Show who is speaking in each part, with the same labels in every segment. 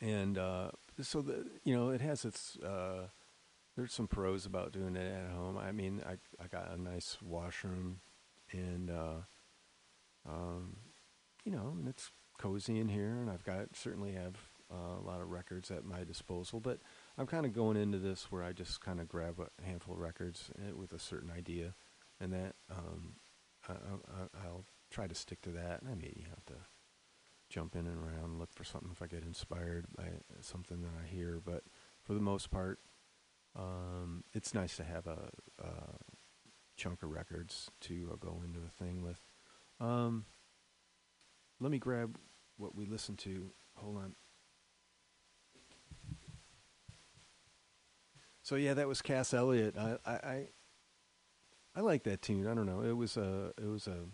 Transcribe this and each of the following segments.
Speaker 1: and uh, so the you know it has its uh, there's some pros about doing it at home. I mean, I I got a nice washroom, and uh, um, you know, and it's cozy in here, and I've got certainly have uh, a lot of records at my disposal. But I'm kind of going into this where I just kind of grab a handful of records eh, with a certain idea, and that um, I, I, I'll try to stick to that. I mean, you have to jump in and around, look for something if I get inspired by something that I hear. But for the most part, um, it's nice to have a, a chunk of records to uh, go into a thing with. Um, let me grab what we listened to. Hold on. So yeah, that was Cass Elliot. I I I, I like that tune. I don't know. It was a it was a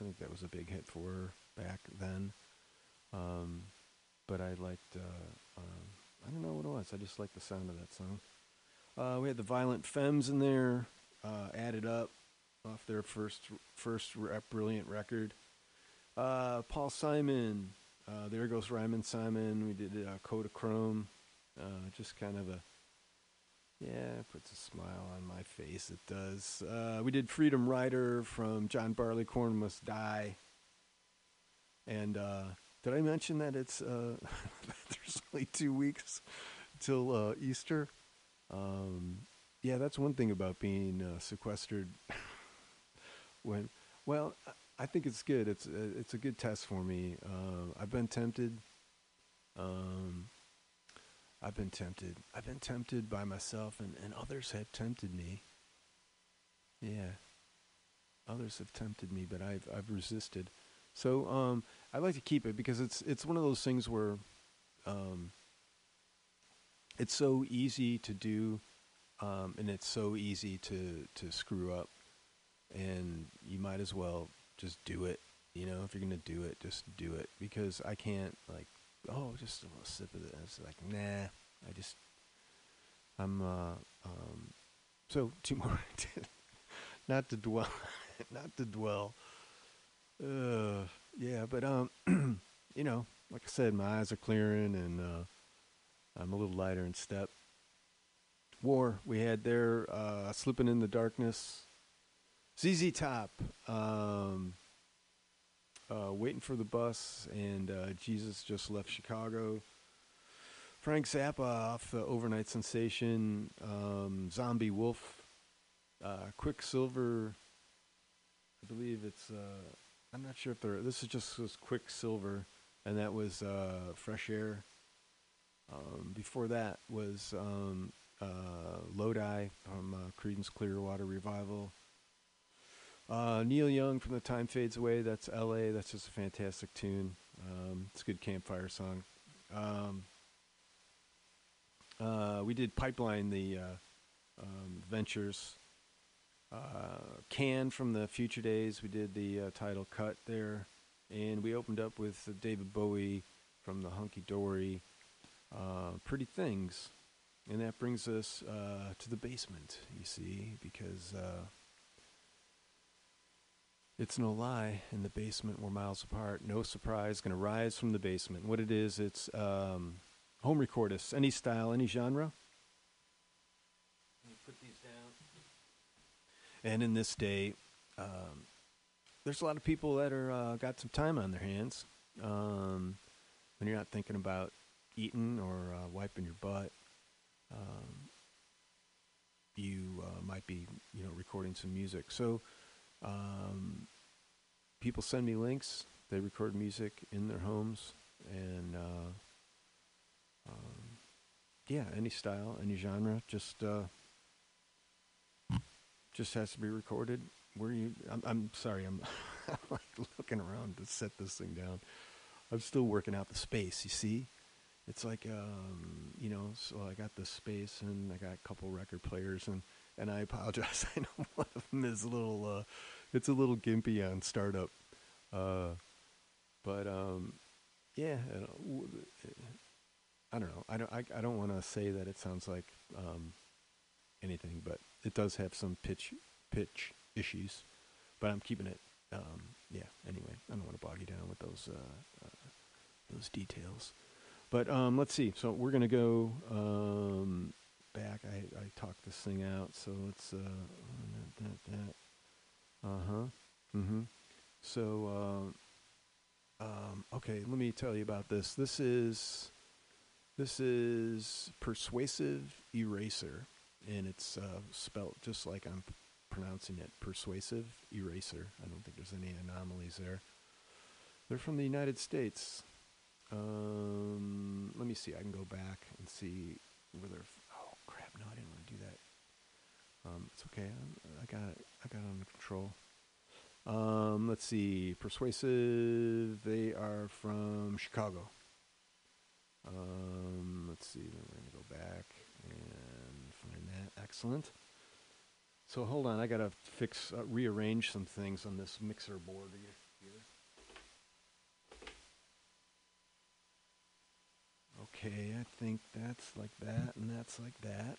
Speaker 1: I think that was a big hit for her back then. Um, but I liked uh, um, I don't know what it was. I just liked the sound of that song. Uh, we had the Violent Femmes in there, uh, Add It Up off their first first brilliant record. Uh, Paul Simon, uh, there goes Rhymin' Simon. We did uh, Kodachrome, uh, just kind of a yeah, puts a smile on my face. It does. Uh, we did Freedom Rider from John Barleycorn Must Die, and uh, did I mention that it's uh, there's only two weeks till uh, Easter? Um, yeah, that's one thing about being uh, sequestered. when, well, I think it's good. It's uh, it's a good test for me. Uh, I've been tempted. Um, I've been tempted. I've been tempted by myself, and, and others have tempted me. Yeah, others have tempted me, but I've I've resisted. So um, I like to keep it because it's it's one of those things where um, it's so easy to do, um, and it's so easy to to screw up, and you might as well just do it. You know, if you're gonna do it, just do it because I can't like oh just a little sip of it. It's like nah, I just I'm uh um so two more not to dwell not to dwell uh, yeah, but um, you know, like I said, my eyes are clearing and uh, I'm a little lighter in step. War we had there, uh, slipping in the darkness. ZZ Top, um, uh, waiting for the bus, and uh, Jesus just left Chicago. Frank Zappa off the overnight sensation, um, Zomby Woof, uh, Quicksilver. I believe it's uh, I'm not sure if they're. This is just was Quicksilver, and that was uh, Fresh Air. Um, before that was um, uh, Lodi from uh, Creedence Clearwater Revival. Uh, Neil Young from The Time Fades Away. That's L.A. That's just a fantastic tune. Um, it's a good campfire song. Um, uh, we did Pipeline, the uh, um, Ventures uh, Can from the Future Days. We did the uh, title cut there, and we opened up with David Bowie from the Hunky Dory, uh, Pretty Things, and that brings us uh, to the basement. You see, because uh, it's no lie. In the basement, we're miles apart. No surprise, going to rise from the basement. What it is, it's um, home recordists, any style, any genre. And in this day, um, there's a lot of people that are uh, got some time on their hands. Um, when you're not thinking about eating or uh, wiping your butt, um, you uh, might be, you know, recording some music. So, um, people send me links. They record music in their homes, and uh, um, yeah, any style, any genre. Just uh, just has to be recorded. Where you? I'm, I'm sorry. I'm, like looking around to set this thing down. I'm still working out the space. You see, it's like um, you know. So I got the space, and I got a couple record players, and and I apologize. I know one of them is a little. Uh, it's a little gimpy on startup. Uh, but um, yeah, I don't know. I don't. I, I don't want to say that it sounds like um, anything, but it does have some pitch pitch issues. But I'm keeping it. Um, yeah. Anyway, I don't want to bog you down with those uh, uh, those details. But um, let's see. So we're gonna go um, back. I, I talked this thing out. So let's uh, that that. that. Uh huh. Mm-hmm. So uh, um, okay, let me tell you about this. This is this is persuasive eraser, and it's uh, spelt just like I'm pronouncing it. Persuasive eraser. I don't think there's any anomalies there. They're from the United States. Um, let me see. I can go back and see where they're. Oh crap! No, I didn't want to do that. Um, it's okay. I'm, I got it. I got it under control. Um, let's see. Persuasive. They are from Chicago. Um, let's see. We're gonna go back. Excellent. So hold on. I gotta fix, uh, rearrange some things on this mixer board here. Okay, I think that's like that, and that's like that.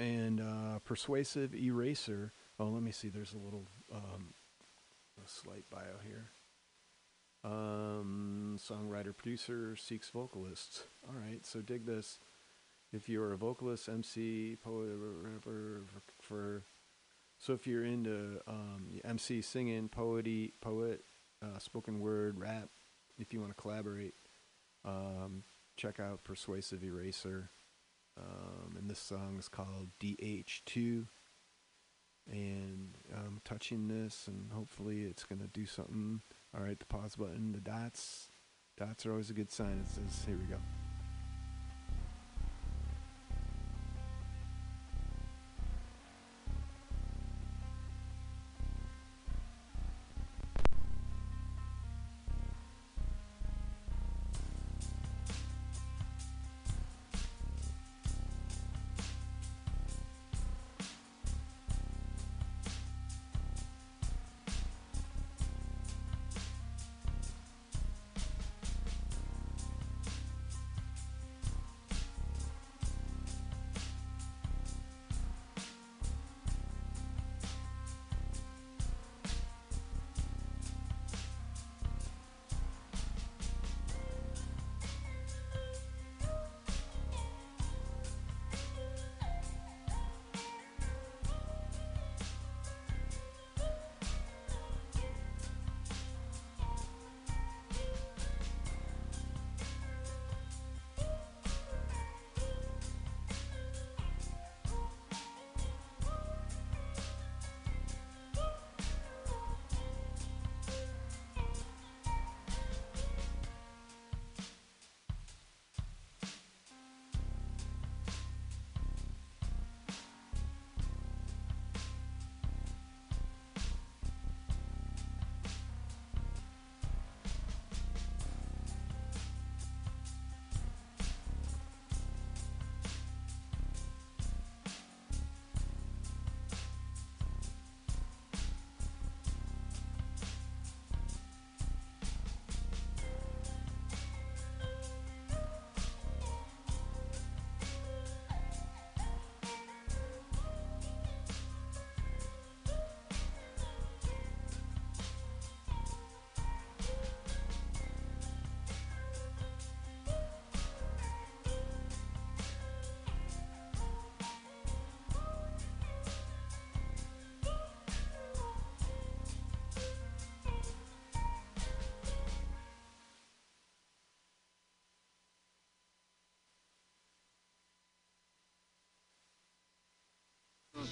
Speaker 1: And uh, persuasive eraser. Oh, let me see. There's a little um, a slight bio here. Um, songwriter, producer, seeks vocalists. All right, so dig this. If you're a vocalist, MC, poet, whatever, for, so if you're into um, MC, singing, poety, poet, uh, spoken word, rap, if you want to collaborate, um, check out Persuasive Eraser. Um, and this song is called DH2 and I'm touching this, and hopefully it's going to do something. All right, the pause button, the dots. Dots are always a good sign. It says, here we go.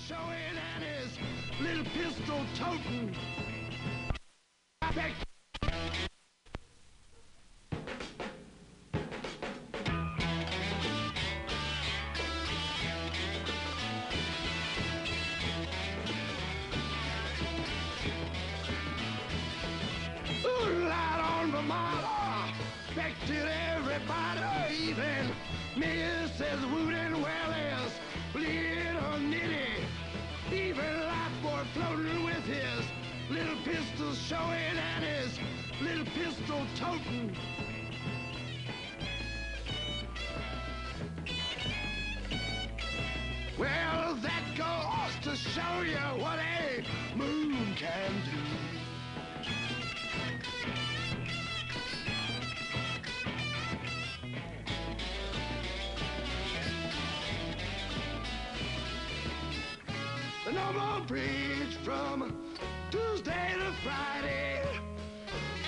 Speaker 2: Showing and his little pistol toting. No from Tuesday to Friday.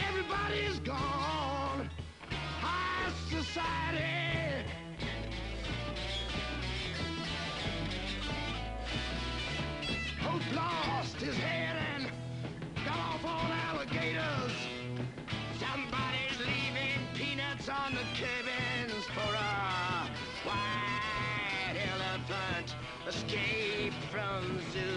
Speaker 2: Everybody's gone. High society. Hope lost his head and got off on alligators. Somebody's leaving peanuts on the cabins for a white elephant escape from zoo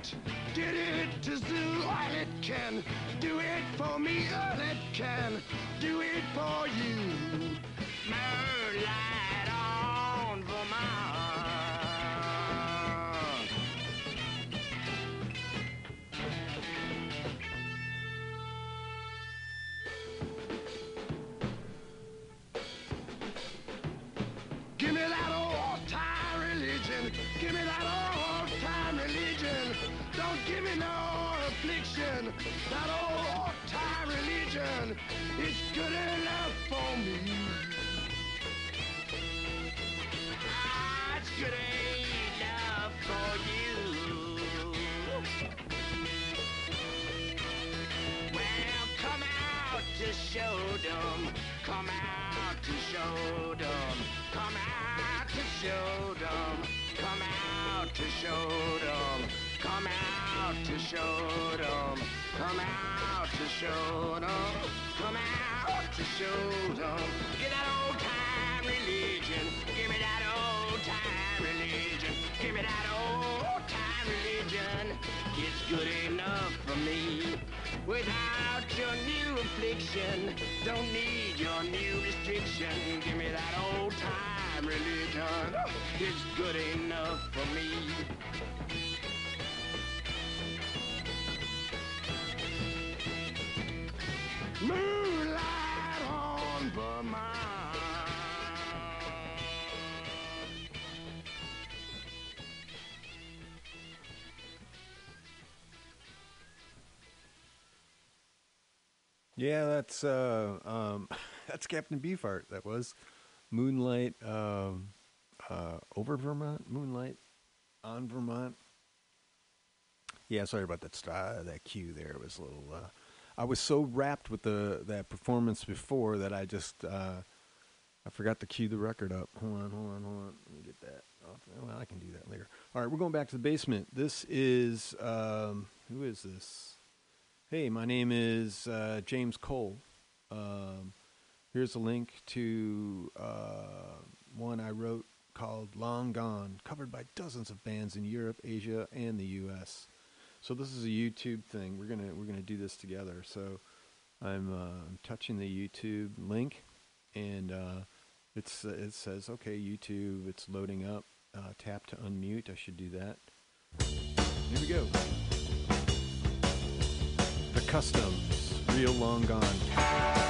Speaker 2: it. Did it to Zoo, and it can. Do it for me, and it can. Do it for you. Moonlight to Showdom. Come out to Showdom. Come out to Showdom. Come out to Showdom. Come out to Showdom. Come out to Showdom. Get that old time religion. Give me that old time religion. Give me that old time religion. It's good enough for me. Without your new affliction, don't need your new restriction. Give me that old time religion. It's good enough for me. Moonlight on Vermont.
Speaker 1: Yeah, that's uh, um, that's Captain Beefheart. That was Moonlight um, uh, over Vermont. Moonlight on Vermont. Yeah, sorry about that. Uh, that cue there was a little. Uh, I was so wrapped with the that performance before that I just uh, I forgot to cue the record up. Hold on, hold on, hold on. Let me get that. Off. Well, I can do that later. All right, we're going back to the basement. This is um, who is this? Hey, my name is uh, James Cole. Um, here's a link to uh, one I wrote called "Long Gone," covered by dozens of bands in Europe, Asia, and the U.S. So this is a YouTube thing. We're gonna we're gonna do this together. So I'm uh, I'm touching the YouTube link, and uh, it's uh, it says okay YouTube. It's loading up. Uh, tap to unmute. I should do that. Here we go. The Customs, Real Long Gone.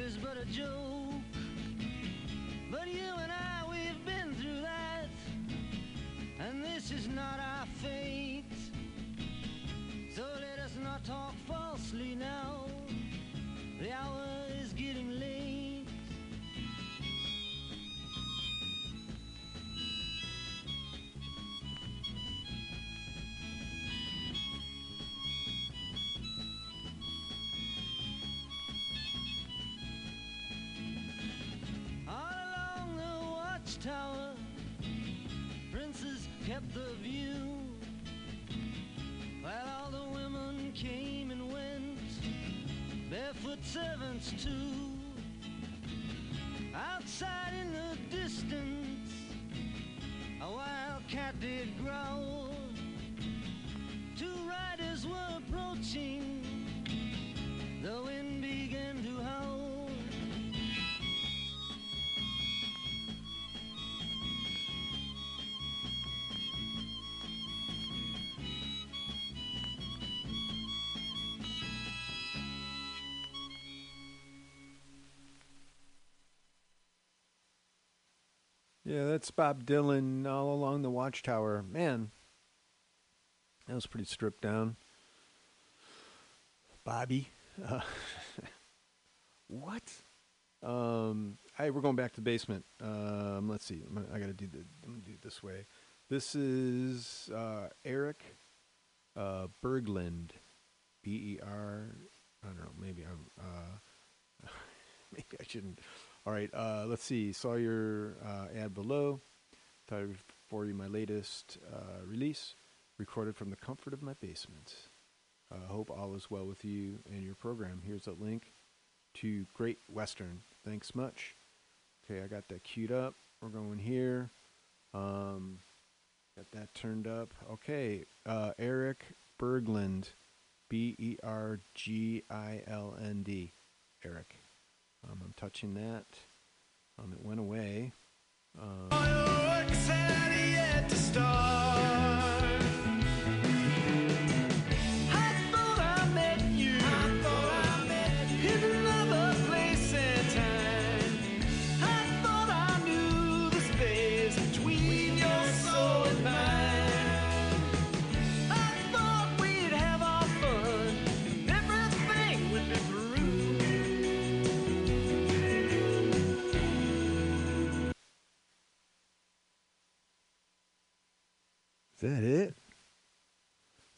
Speaker 3: is but a joke. Watchtower, princes kept the view. While all the women came and went, barefoot servants too. Outside in the distance, a wild cat did growl. Two riders were approaching,
Speaker 1: Yeah, that's Bob Dylan all along the Watchtower. Man, that was pretty stripped down. Bobby, uh, what? Um, hey, we're going back to the basement. Um, let's see. I'm gonna, I got to do the. I'm gonna do it this way. This is uh, Eric uh, Berglund, B E R. I don't know. Maybe I'm. Uh, maybe I shouldn't. All right. Uh, let's see. Saw your uh, ad below. Thought I'd for you my latest uh, release, recorded from the comfort of my basement. Uh, hope all is well with you and your program. Here's a link to Great Western. Thanks much. Okay, I got that queued up. We're going here. Um, got that turned up. Okay, uh, Eric Berglund, B E R G I L N D. Eric. Um, I'm touching that. Um, it went away. Um,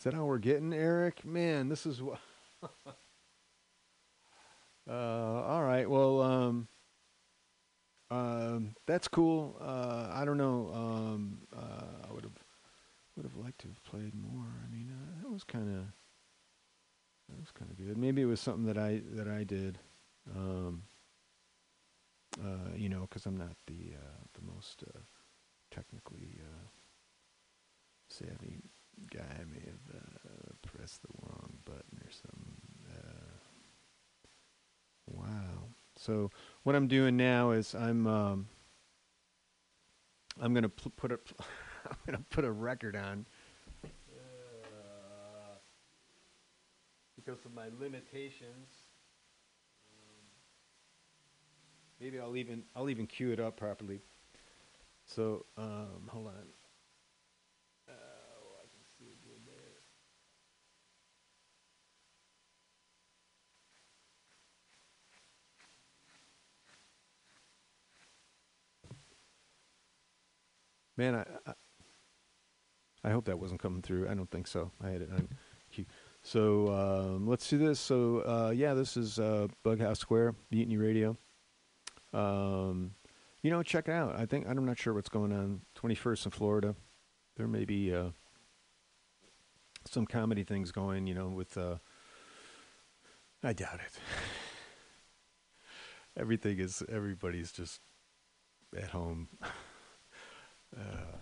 Speaker 1: Is that how we're getting, Eric? Man, this is what. uh, all right. Well, um, um, that's cool. Uh, I don't know. Um, uh, I would have would have liked to have played more. I mean, uh, that was kind of that was kind of good. Maybe it was something that I that I did. Um, uh, you know, because I'm not the uh, the most uh, technically. Uh, savvy guy may have uh, pressed the wrong button or something. Uh, wow. So what I'm doing now is I'm um, I'm gonna put a I'm gonna put a record on uh, because of my limitations. Um, maybe I'll even I'll even cue it up properly. So um, hold on. Oh, I can see it good there. Man, I, I I hope that wasn't coming through. I don't think so. I had it on cue. So um, let's do this. So uh, yeah, this is uh, Bughouse Square, Mutiny Radio. Um, you know, check it out. I think I'm not sure what's going on. 21st in Florida. There may be uh, some comedy things going. You know, with uh, I doubt it. Everything is everybody's just at home. Uh,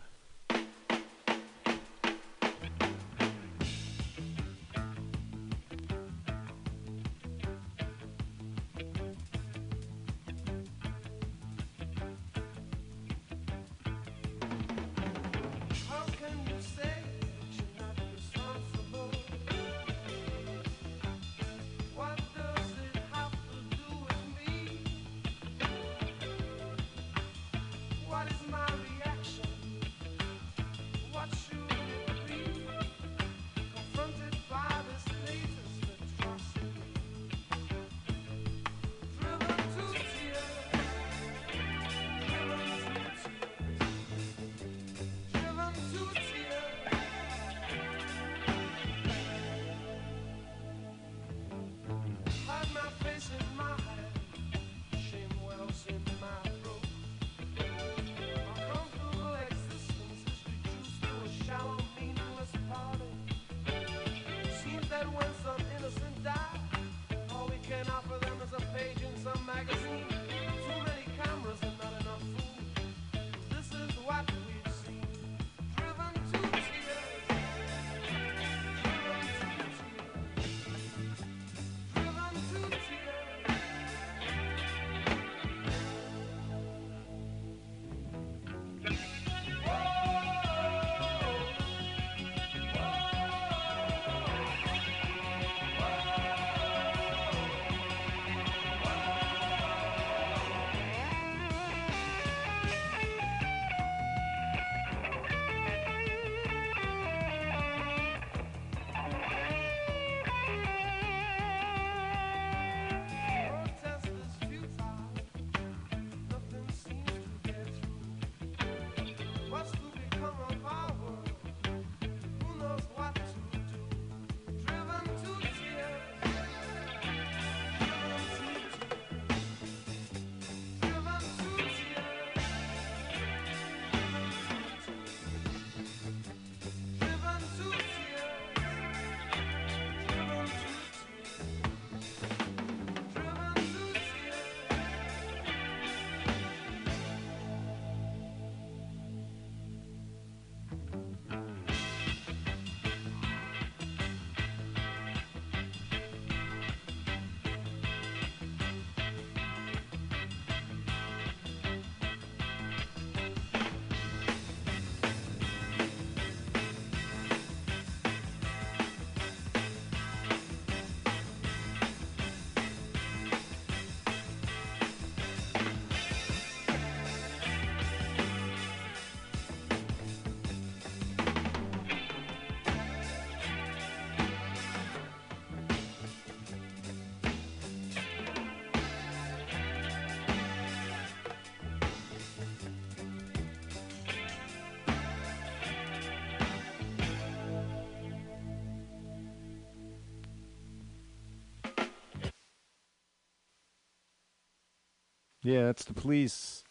Speaker 1: Yeah, it's the police,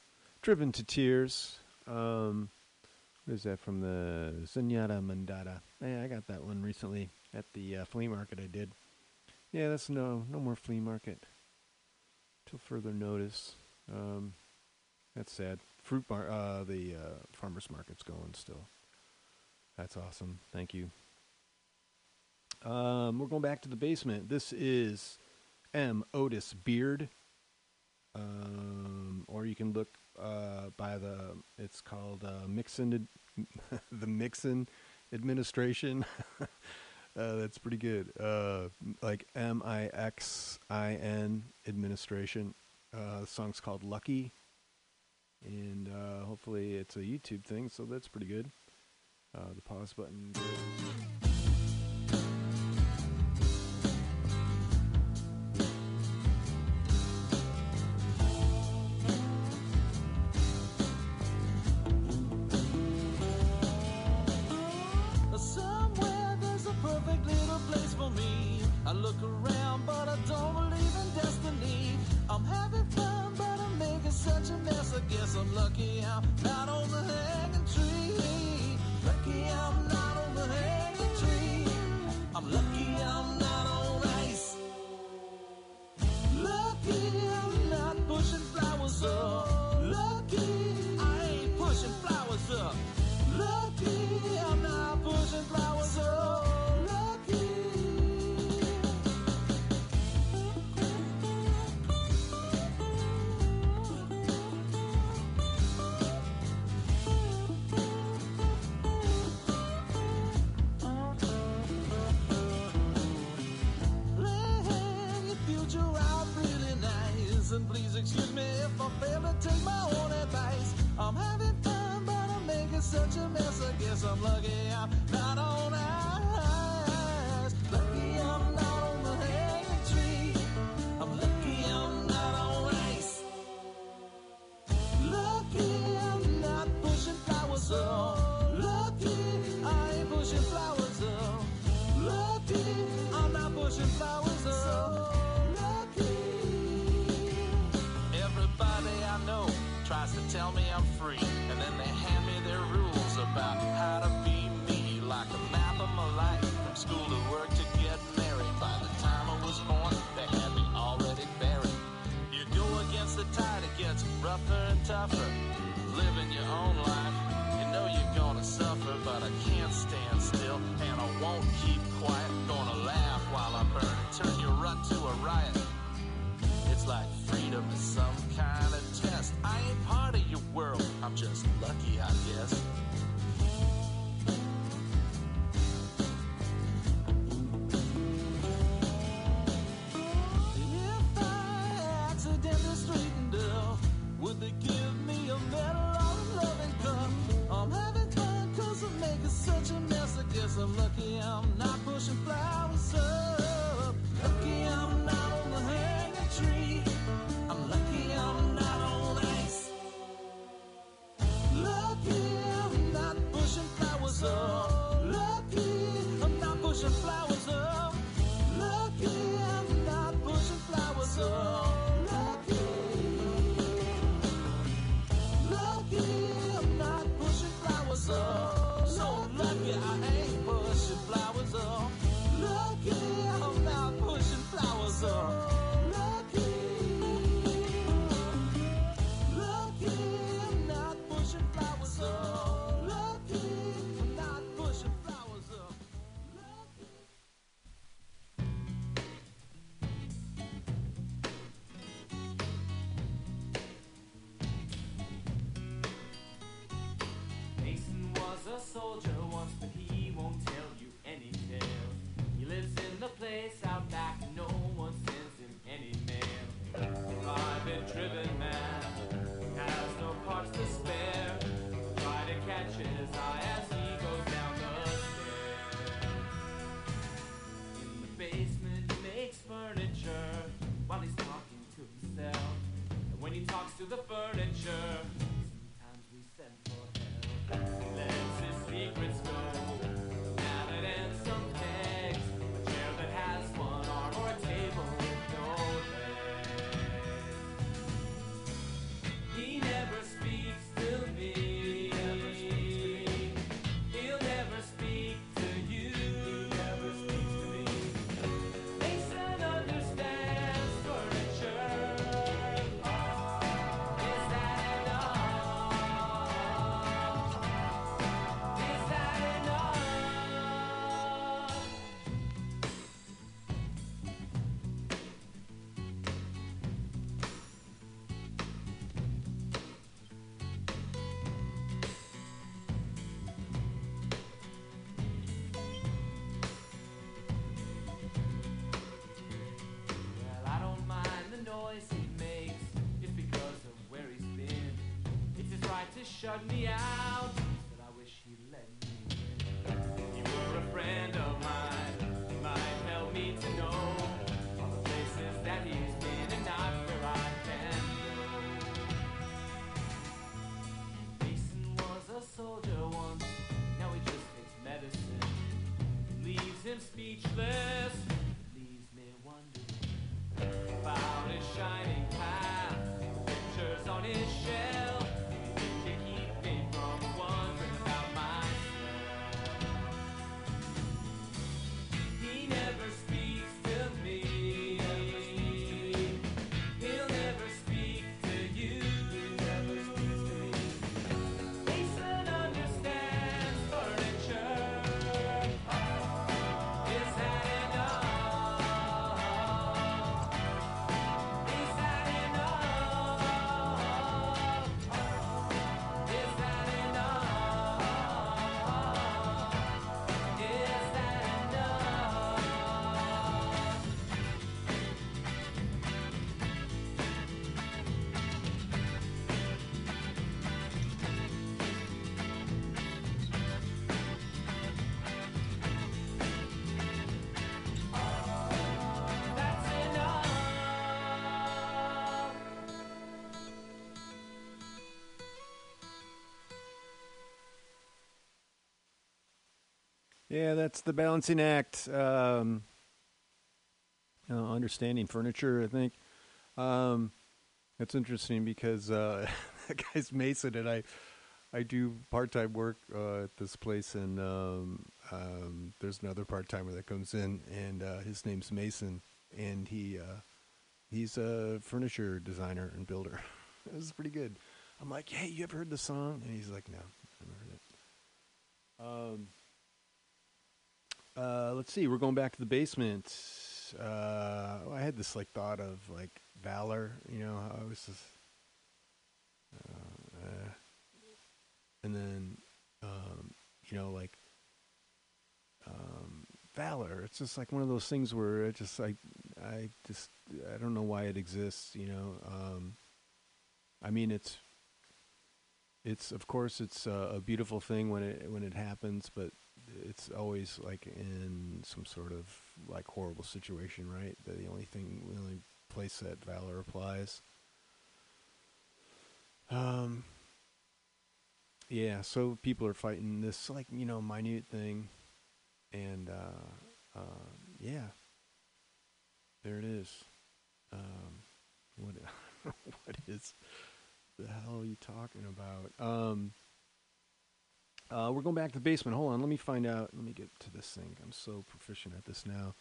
Speaker 1: driven to tears. Um, what is that from the Zenyatta Mondatta? Yeah, I got that one recently at the uh, flea market. I did. Yeah, that's no no more flea market till further notice. Um, that's sad. Fruit bar, uh, the uh, farmers market's going still. That's awesome. Thank you. Um, we're going back to the basement. This is M. Otis Beard can look uh, by the it's called uh, Mixon the Mixon administration. uh, that's pretty good. Uh, like M I X I N administration. Uh, the song's called Lucky, and uh, hopefully it's a YouTube thing, so that's pretty good. Uh, the pause button. Goes.
Speaker 4: shut me out, but I wish he'd let me in. You were a friend of mine, you might help me to know all the places that he's been and not where I can go. Mason was a soldier once, now he just takes medicine, leaves him speechless.
Speaker 1: Yeah, that's the balancing act. Um, uh, understanding furniture, I think. Um, it's interesting because uh, that guy's Mason, and I, I do part time work uh, at this place, and um, um, there's another part timer that comes in, and uh, his name's Mason, and he uh, he's a furniture designer and builder. it was pretty good. I'm like, hey, you ever heard the song? And he's like, no, never heard it. Um, uh, let's see. We're going back to the basement. Uh, I had this like thought of like valor. You know, I was just, uh, uh, and then um, you know like um, valor. It's just like one of those things where it just like I just I don't know why it exists. You know, um, I mean it's it's of course it's a, a beautiful thing when it when it happens, but it's always like in some sort of like horrible situation, right? The, the only thing, the only place that valor applies. Um. Yeah, so people are fighting this like you know minute thing, and uh, uh, yeah, there it is. Um, what what is the hell are you talking about? Um, uh, we're going back to the basement. Hold on, let me find out. Let me get to this thing. I'm so proficient at this now.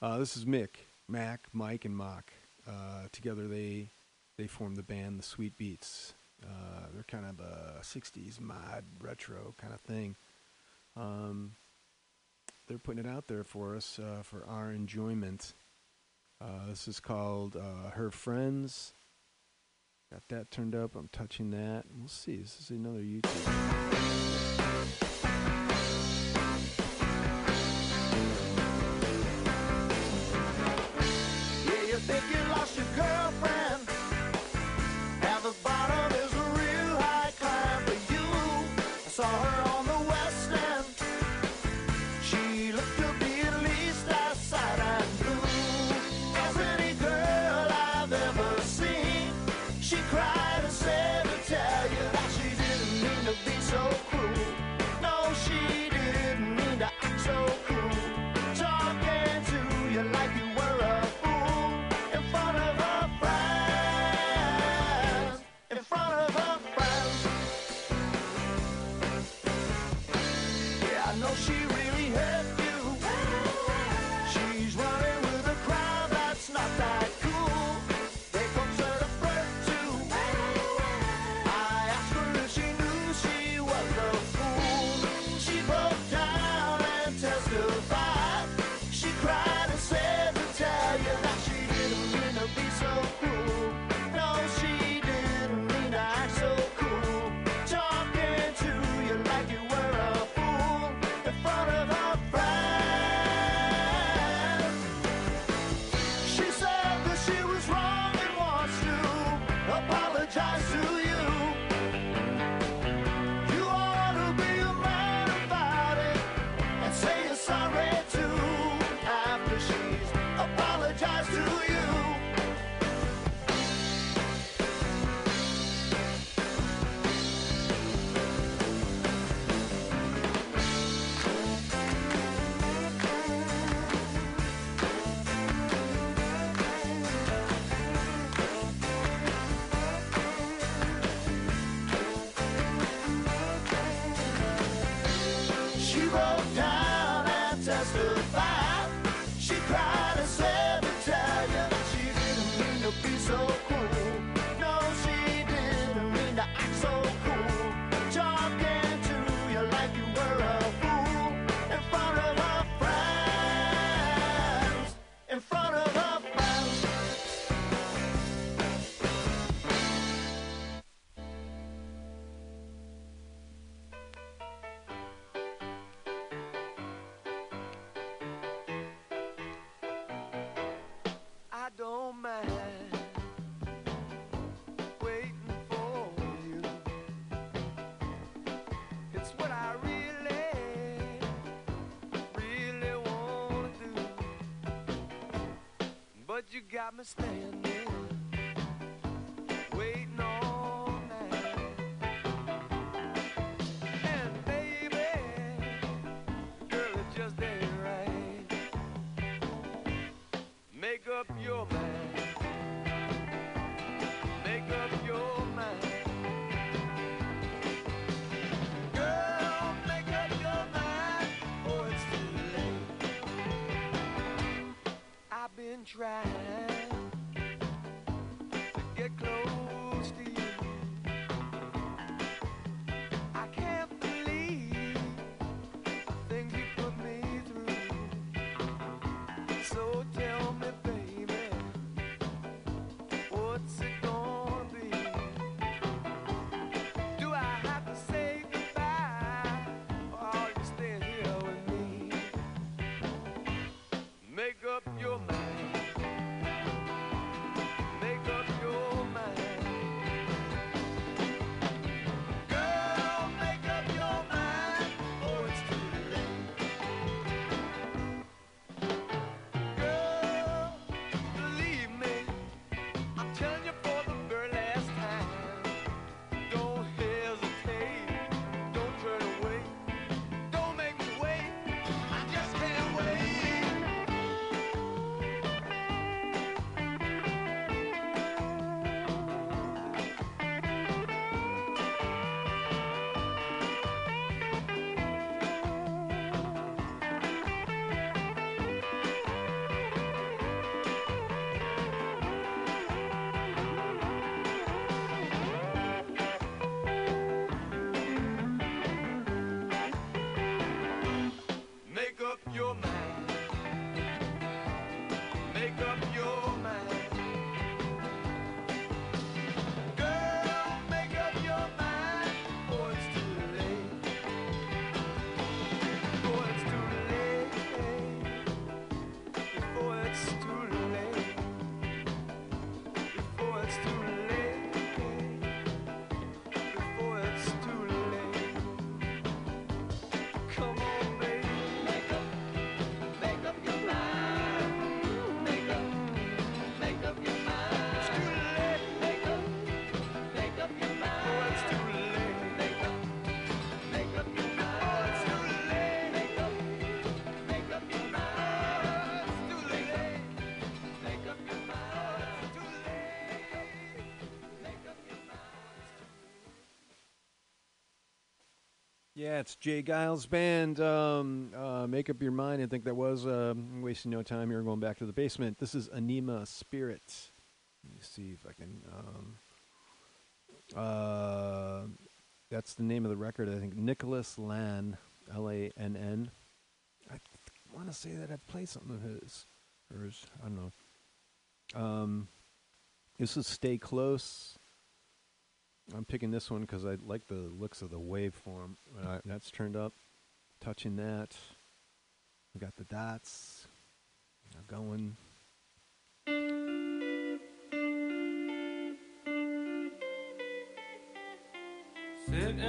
Speaker 1: Uh, this is Mick, Mac, Mike, and Mock. Uh, together, they they formed the band The Sweet Beats. Uh, they're kind of a '60s mod retro kind of thing. Um, they're putting it out there for us uh, for our enjoyment. Uh, this is called Her Friends. Got that turned up. I'm touching that. We'll see. This is another YouTube.
Speaker 5: You got me standing, waiting
Speaker 1: Yeah, it's J. Geils Band. Um, uh, make up your mind. I think that was uh, wasting no time. You're going back to the basement. This is Anima Spirit. Let me see if I can. Um, uh, that's the name of the record. I think Nicholas Lann, L A N N. I th- want to say that I played something of his, hers. I don't know. Um, this is Stay Close. I'm picking this one because I like the looks of the waveform. Right, that's turned up. Touching that. We got the dots. Going.
Speaker 6: Sitting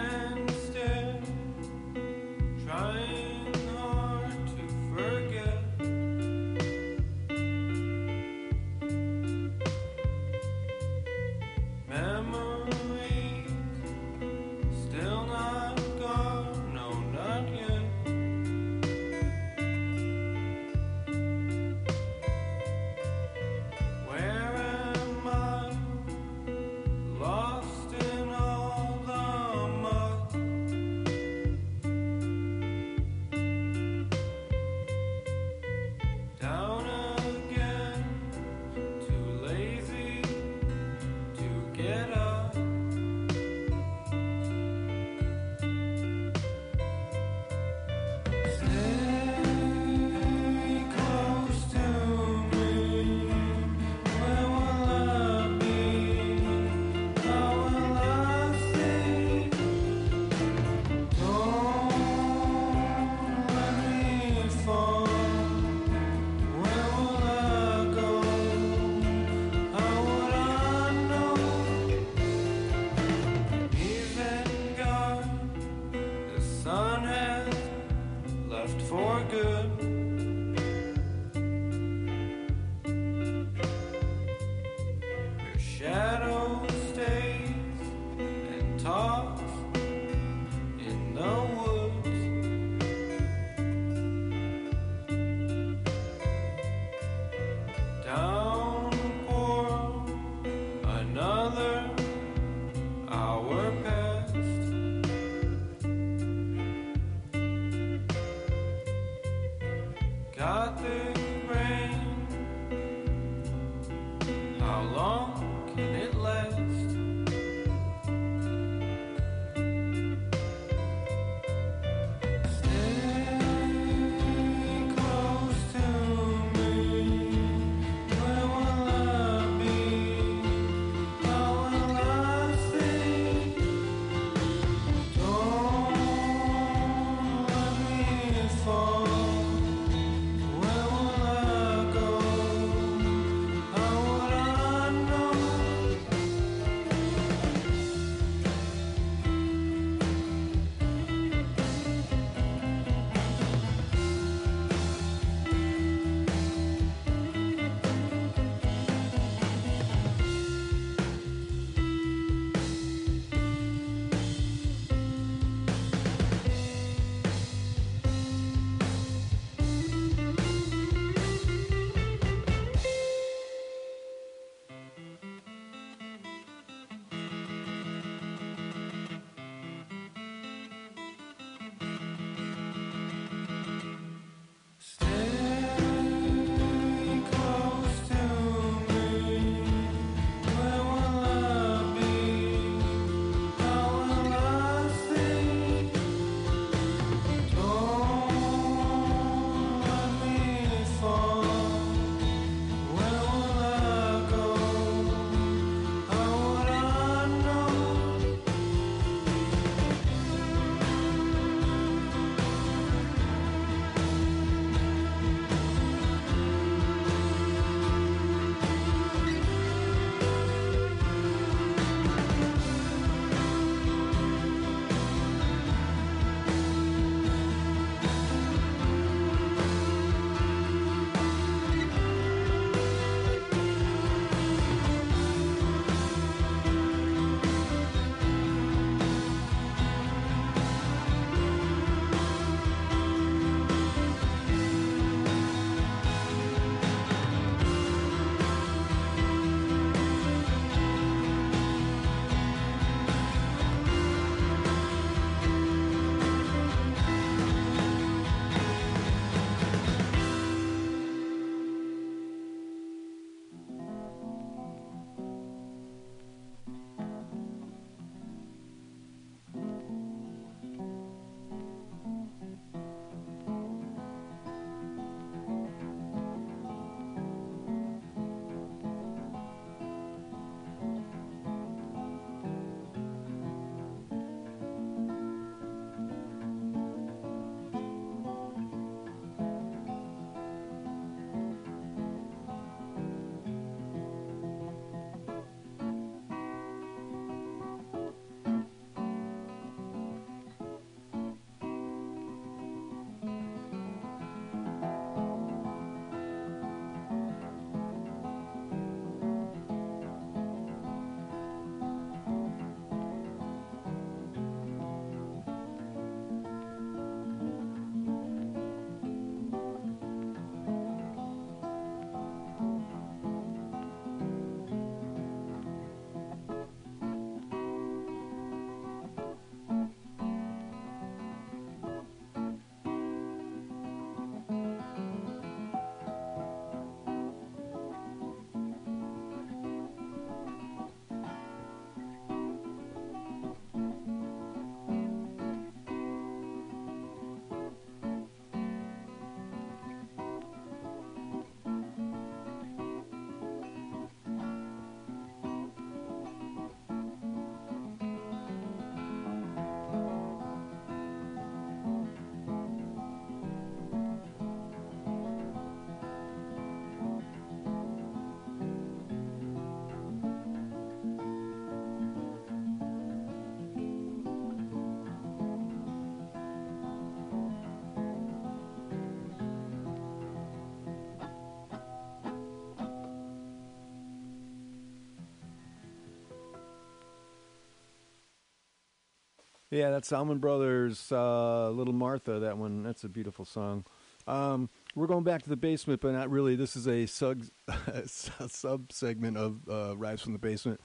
Speaker 1: Yeah, that's Allman Brothers, uh, Little Martha. That one, that's a beautiful song. Um, we're going back to the basement, but not really. This is a sub sub segment of uh, Rise from the Basement,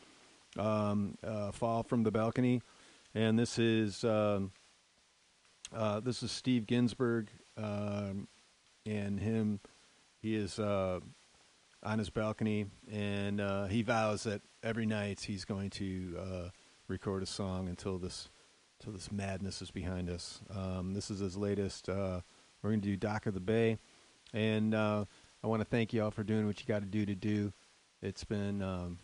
Speaker 1: um, uh, Fall from the Balcony, and this is um, uh, this is Steve Ginsberg um, and him. He is uh, on his balcony, and uh, he vows that every night he's going to uh, record a song until this until this madness is behind us. Um, this is his latest. Uh, we're going to do Dock of the Bay, and uh, I want to thank you all for doing what you got to do to do. It's been um,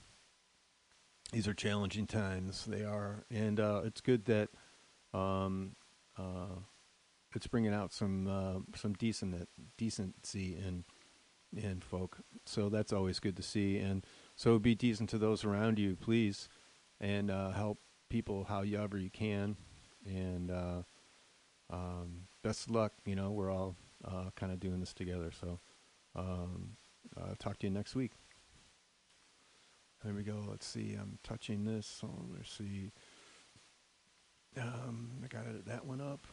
Speaker 1: these are challenging times. They are, and uh, it's good that um, uh, it's bringing out some uh, some decent decency in in folk. So that's always good to see. And so be decent to those around you, please, and uh, help people however you can. And uh, um, best luck. You know, we're all uh, kind of doing this together. So um, uh, talk to you next week. There we go. Let's see. I'm touching this. So let's see. Um, I got that one up.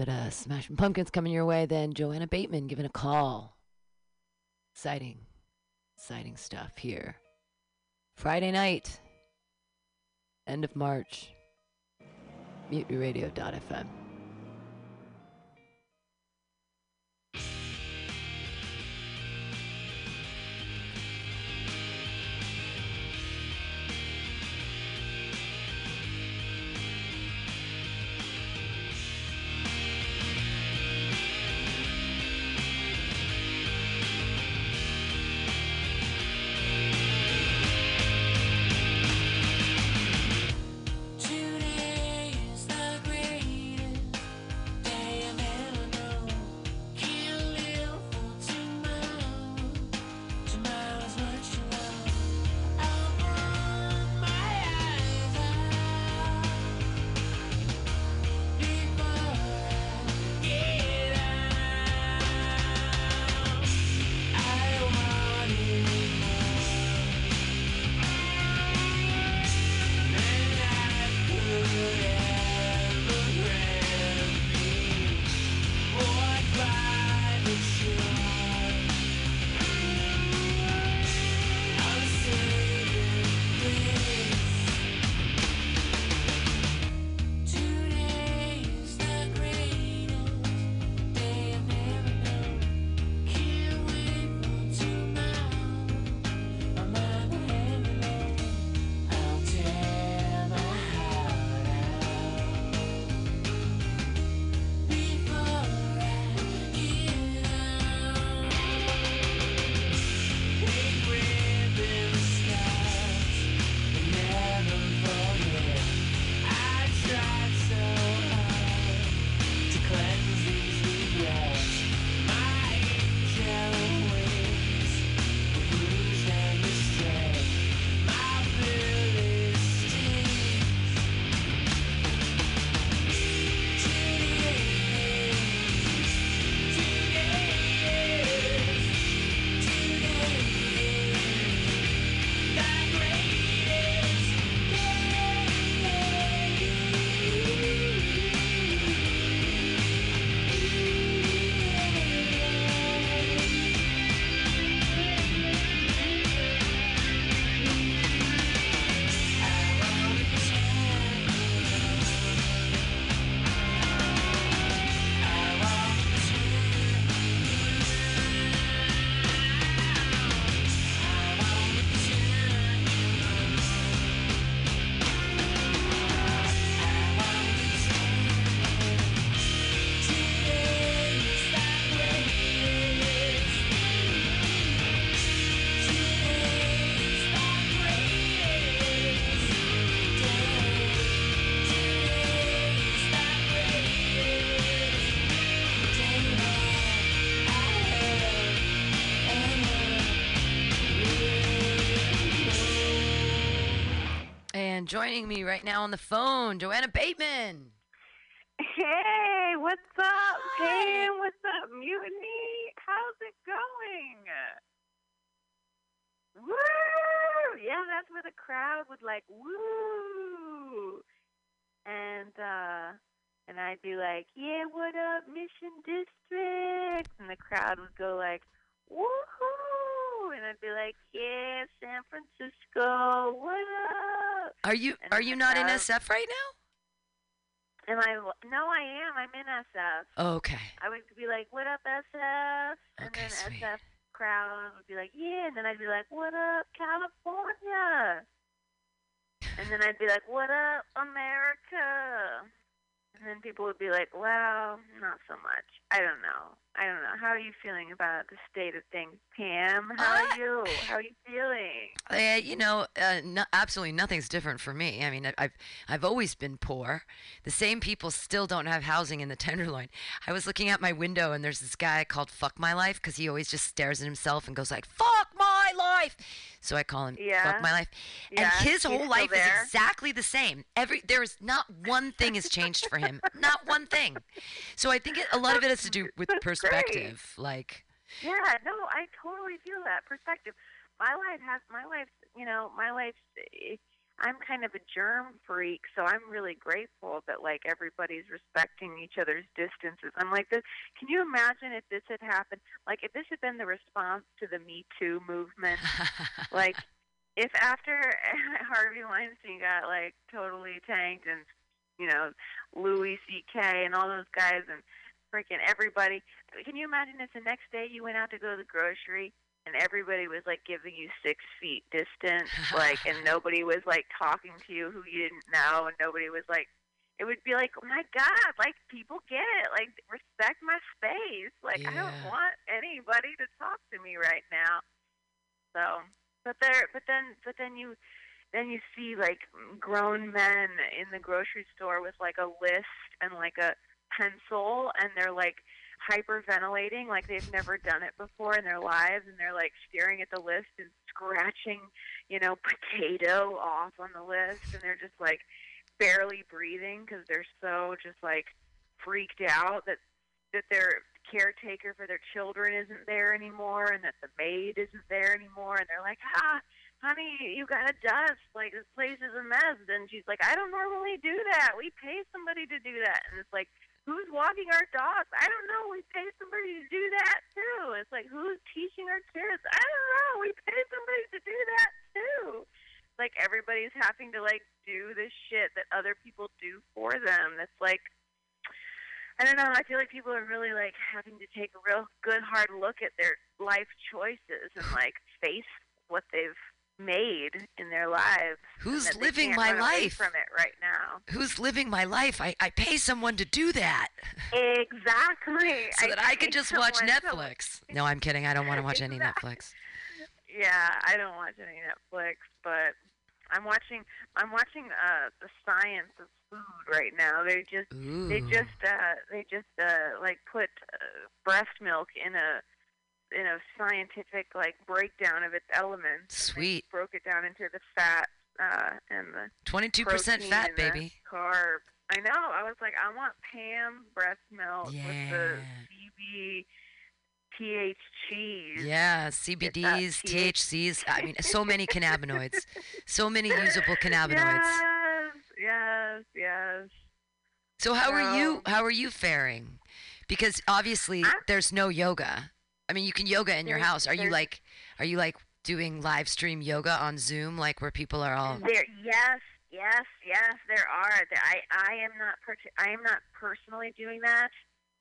Speaker 4: Bit of Smashing Pumpkins coming your way, then Joanna Bateman giving a call. Exciting, exciting stuff here. Friday night, end of March. MutinyRadio.fm. joining me right now on the phone, Joanna Bateman.
Speaker 7: Hey, what's up, Pam? What's up, Mutiny? How's it going? Woo! Yeah, that's where the crowd would like woo, and uh, and I'd be like, yeah, what up, Mission District? And the crowd would go like, woohoo! And I'd be like, yeah, San Francisco, what up?
Speaker 4: Are you
Speaker 7: And
Speaker 4: are you not in
Speaker 7: oh.
Speaker 4: SF right now?
Speaker 7: Am I? No, I am. I'm in SF.
Speaker 4: Oh, okay.
Speaker 7: I would be like, "What up, SF?" And
Speaker 4: Okay,
Speaker 7: then
Speaker 4: sweet.
Speaker 7: SF crowd would be like, "Yeah," and then I'd be like, "What up, California?" And then I'd be like, "What up, America?" And then people would be like, "Well, not so much. I don't know. I don't know. How are you feeling about the state of things, Pam? How
Speaker 4: Uh,
Speaker 7: are you? How are you feeling?"
Speaker 4: Uh, you know, uh, no, absolutely nothing's different for me. I mean, I- I've I've always been poor. The same people still don't have housing in the Tenderloin. I was looking out my window and there's this guy called Fuck My Life because he always just stares at himself and goes like Fuck my life. So I call him
Speaker 7: Yeah.
Speaker 4: Fuck My Life,
Speaker 7: Yeah,
Speaker 4: and his
Speaker 7: he's
Speaker 4: whole life
Speaker 7: there?
Speaker 4: is exactly the same. Every there is not one thing has changed for him, not one thing. So I think it, a lot of it has to do with
Speaker 7: That's
Speaker 4: perspective. Like,
Speaker 7: Yeah, no, I totally feel that perspective. My life has my life, you know, my life. Eh, I'm kind of a germ freak, so I'm really grateful that like everybody's respecting each other's distances. I'm like, this, can you imagine if this had happened? Like, if this had been the response to the Me Too movement, like if after Harvey Weinstein got like totally tanked and you know Louis C.K. and all those guys and freaking everybody, can you imagine if the next day you went out to go to the grocery and everybody was like giving you six feet distance, like, and nobody was like talking to you who you didn't know, and nobody was like. It would be like, oh my God, like people get it, like respect my space. Like I don't want anybody to talk to me right now. So, but there, but then, but then you, then you see like grown men in the grocery store with like a list and like a pencil, and they're like hyperventilating, like they've never done it before in their lives, and they're like staring at the list and scratching, you know, potato off on the list, and they're just like barely breathing because they're so just like freaked out that that their caretaker for their children isn't there anymore and that the maid isn't there anymore and they're like ah honey you gotta dust. Like this place is a mess. And she's like i don't normally do that. We pay somebody to do that. And it's like who's walking our dogs? I don't know. We pay somebody to do that too. It's like who's teaching our kids? I don't know. We pay somebody to do that too. Like everybody's having to like do this shit that other people do for them. That's like I don't know. I feel like people are really like having to take a real good hard look at their life choices and like face what they've made in their lives.
Speaker 8: Who's living my life?
Speaker 7: from it right now?
Speaker 8: Who's living my life? I, I pay someone to do that
Speaker 7: Exactly.
Speaker 8: so that I could just watch
Speaker 7: someone to-
Speaker 8: Netflix. No, I'm kidding. I don't want to watch any Netflix.
Speaker 7: Yeah, I don't watch any Netflix, but I'm watching. I'm watching uh the science of food right now. They just they just uh they just uh like put uh, breast milk in a in a scientific like breakdown of its elements.
Speaker 8: Sweet.
Speaker 7: broke it down into the fat uh and the
Speaker 8: 22% fat,
Speaker 7: and
Speaker 8: baby.
Speaker 7: Carb. I know. I was like, I want Pam breast milk with the
Speaker 8: Yeah.
Speaker 7: CB TH cheese.
Speaker 8: Yeah, CBDs, THCs. I mean, so many cannabinoids. So many usable cannabinoids.
Speaker 7: Yes, yes, yes.
Speaker 8: So how are you how are you faring? Because obviously
Speaker 7: I'm-
Speaker 8: there's no yoga. I mean, you can yoga in your
Speaker 7: There's-
Speaker 8: house. Are you like are you like doing live stream yoga on Zoom like where people are all
Speaker 7: There, yes, yes, yes. There are. There- I, I am not. per- I am not personally doing that,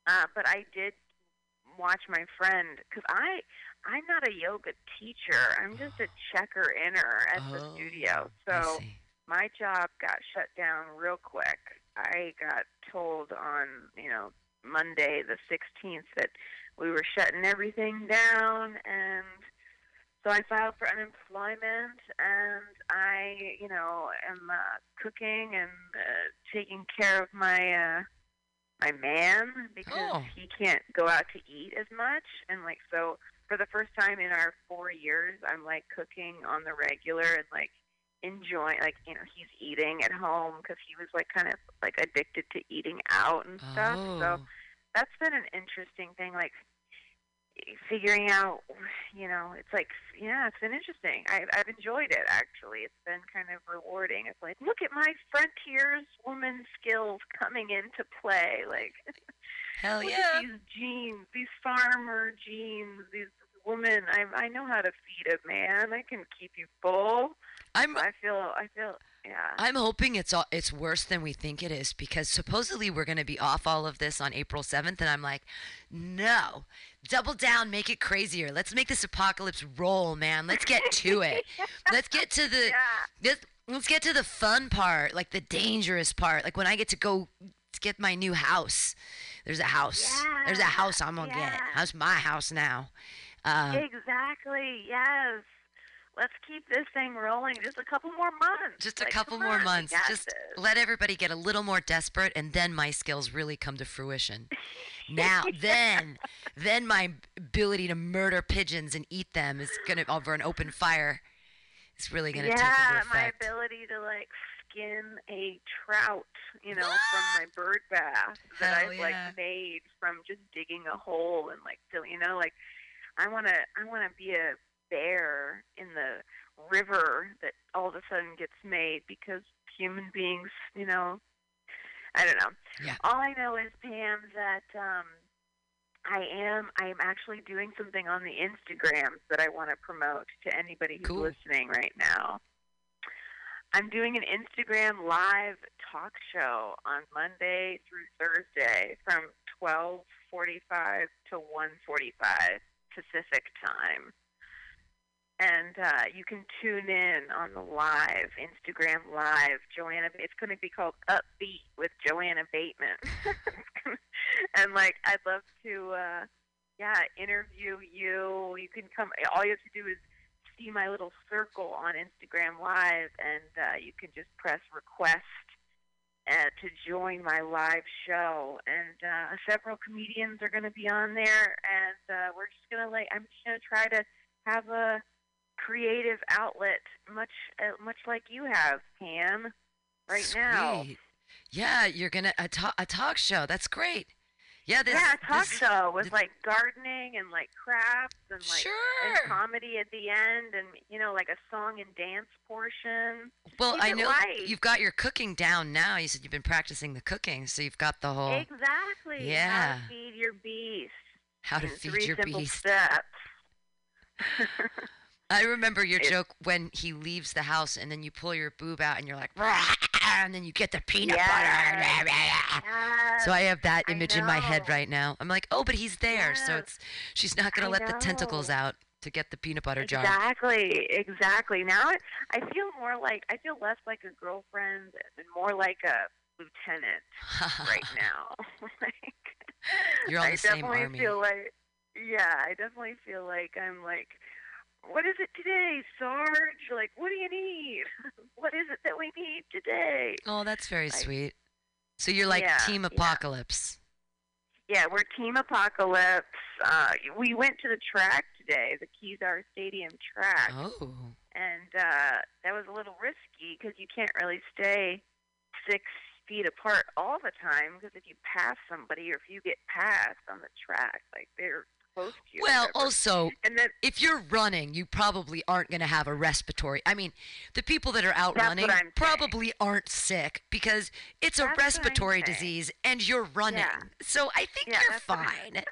Speaker 7: uh, but I did watch my friend because I, I'm not a yoga teacher. I'm just a checker inner at the
Speaker 8: Oh,
Speaker 7: studio.
Speaker 8: I
Speaker 7: So my job got shut down real quick. I got told on, you know, Monday the 16th that we were shutting everything down and so I filed for unemployment and I, you know, am uh, cooking and uh, taking care of my uh my man because
Speaker 8: Oh.
Speaker 7: he can't go out to eat as much and like so for the first time in our 4 years I'm like cooking on the regular and like enjoying like you know he's eating at home because he was like kind of like addicted to eating out and stuff so
Speaker 8: Oh.
Speaker 7: that's been an interesting thing like figuring out you know it's like yeah it's been interesting. I, i've enjoyed it actually. It's been kind of rewarding. It's like look at my frontiers woman skills coming into play. Like
Speaker 8: Hell yeah.
Speaker 7: these genes these farmer genes these woman. i i know how to feed a man. I can keep you full.
Speaker 8: I'm
Speaker 7: i feel i feel yeah
Speaker 8: I'm hoping it's all, it's worse than we think it is because supposedly we're going to be off all of this on April 7th and I'm like, "No. Double down, make it crazier. Let's make this apocalypse roll, man. Let's get to it. Let's get to the
Speaker 7: yeah
Speaker 8: this, let's get to the fun part, like the dangerous part. Like when I get to go get my new house. There's a house. There's a house I'm going to get.
Speaker 7: yeah.
Speaker 8: That's my house now. Uh,
Speaker 7: Exactly. Yes. Let's keep this thing rolling just a couple more months.
Speaker 8: just a
Speaker 7: Like,
Speaker 8: couple more
Speaker 7: on,
Speaker 8: months. Just
Speaker 7: this.
Speaker 8: let everybody get a little more desperate, and then my skills really come to fruition. Now, then, then my ability to murder pigeons and eat them is gonna over an open fire. It's really gonna
Speaker 7: yeah,
Speaker 8: take into
Speaker 7: my ability to like skin a trout, you know, from my bird bath that
Speaker 8: Hell
Speaker 7: I've
Speaker 8: yeah.
Speaker 7: like made from just digging a hole and like you know, like I want to I want to be a bear in the river that all of a sudden gets made because human beings, you know, I don't know.
Speaker 8: Yeah.
Speaker 7: All I know is Pam that um I am I am actually doing something on the Instagram that I want to promote to anybody who's
Speaker 8: Cool.
Speaker 7: listening right now. I'm doing an Instagram live talk show on Monday through Thursday from 12:45 to 1:45 Pacific time. And uh, you can tune in on the live Instagram live. Joanna, it's going to be called Upbeat with Joanna Bateman. and like, I'd love to, uh, yeah, interview you. You can come. All you have to do is see my little circle on Instagram Live, and uh, you can just press request uh, to join my live show. And uh, several comedians are going to be on there, and uh, we're just gonna like I'm just gonna try to have a creative outlet, much uh, much like you have, Pam, right now.
Speaker 8: Sweet. Yeah, you're gonna a, ta- a talk show. That's great. Yeah, this,
Speaker 7: yeah, a talk
Speaker 8: this-
Speaker 7: show with like gardening and like crafts and like and comedy at the end, and you know like a song and dance portion.
Speaker 8: Well,
Speaker 7: Keep
Speaker 8: I know
Speaker 7: light.
Speaker 8: you've got your cooking down now. You said you've been practicing the cooking, so you've got the whole
Speaker 7: Exactly. How
Speaker 8: Yeah.
Speaker 7: to feed your beast.
Speaker 8: how to feed
Speaker 7: three
Speaker 8: your
Speaker 7: simple
Speaker 8: beast.
Speaker 7: steps.
Speaker 8: I remember your
Speaker 7: It-
Speaker 8: joke when he leaves the house and then you pull your boob out and you're like, and then you get the peanut butter. So I have that image in my head right now. I'm like, oh, but he's there, so it's she's not gonna
Speaker 7: I
Speaker 8: let the tentacles out to get the peanut butter jar.
Speaker 7: Exactly, exactly. Now it, I feel more like I feel less like a girlfriend and more like a lieutenant right now. like,
Speaker 8: You're on
Speaker 7: I
Speaker 8: the same
Speaker 7: definitely
Speaker 8: army.
Speaker 7: feel like, yeah, I definitely feel like I'm like, what is it today, Sarge? Like, what do you need? what is it that we need today?
Speaker 8: Oh, that's very
Speaker 7: Like-
Speaker 8: sweet. So you're like
Speaker 7: Yeah,
Speaker 8: Team
Speaker 7: yeah.
Speaker 8: Apocalypse.
Speaker 7: Yeah, we're Team Apocalypse. Uh, we went to the track today, the Kezar Stadium track,
Speaker 8: Oh.
Speaker 7: and uh, that was a little risky because you can't really stay six feet apart all the time because if you pass somebody or if you get passed on the track, like they're close to you.
Speaker 8: Well, also,
Speaker 7: and then
Speaker 8: if you're running, you probably aren't going to have a respiratory. I mean, the people that are out running
Speaker 7: I'm saying.
Speaker 8: probably aren't sick because it's a
Speaker 7: That's I'm
Speaker 8: respiratory disease and you're running.
Speaker 7: Yeah.
Speaker 8: So I think
Speaker 7: Yeah,
Speaker 8: you're
Speaker 7: that's what I-
Speaker 8: fine.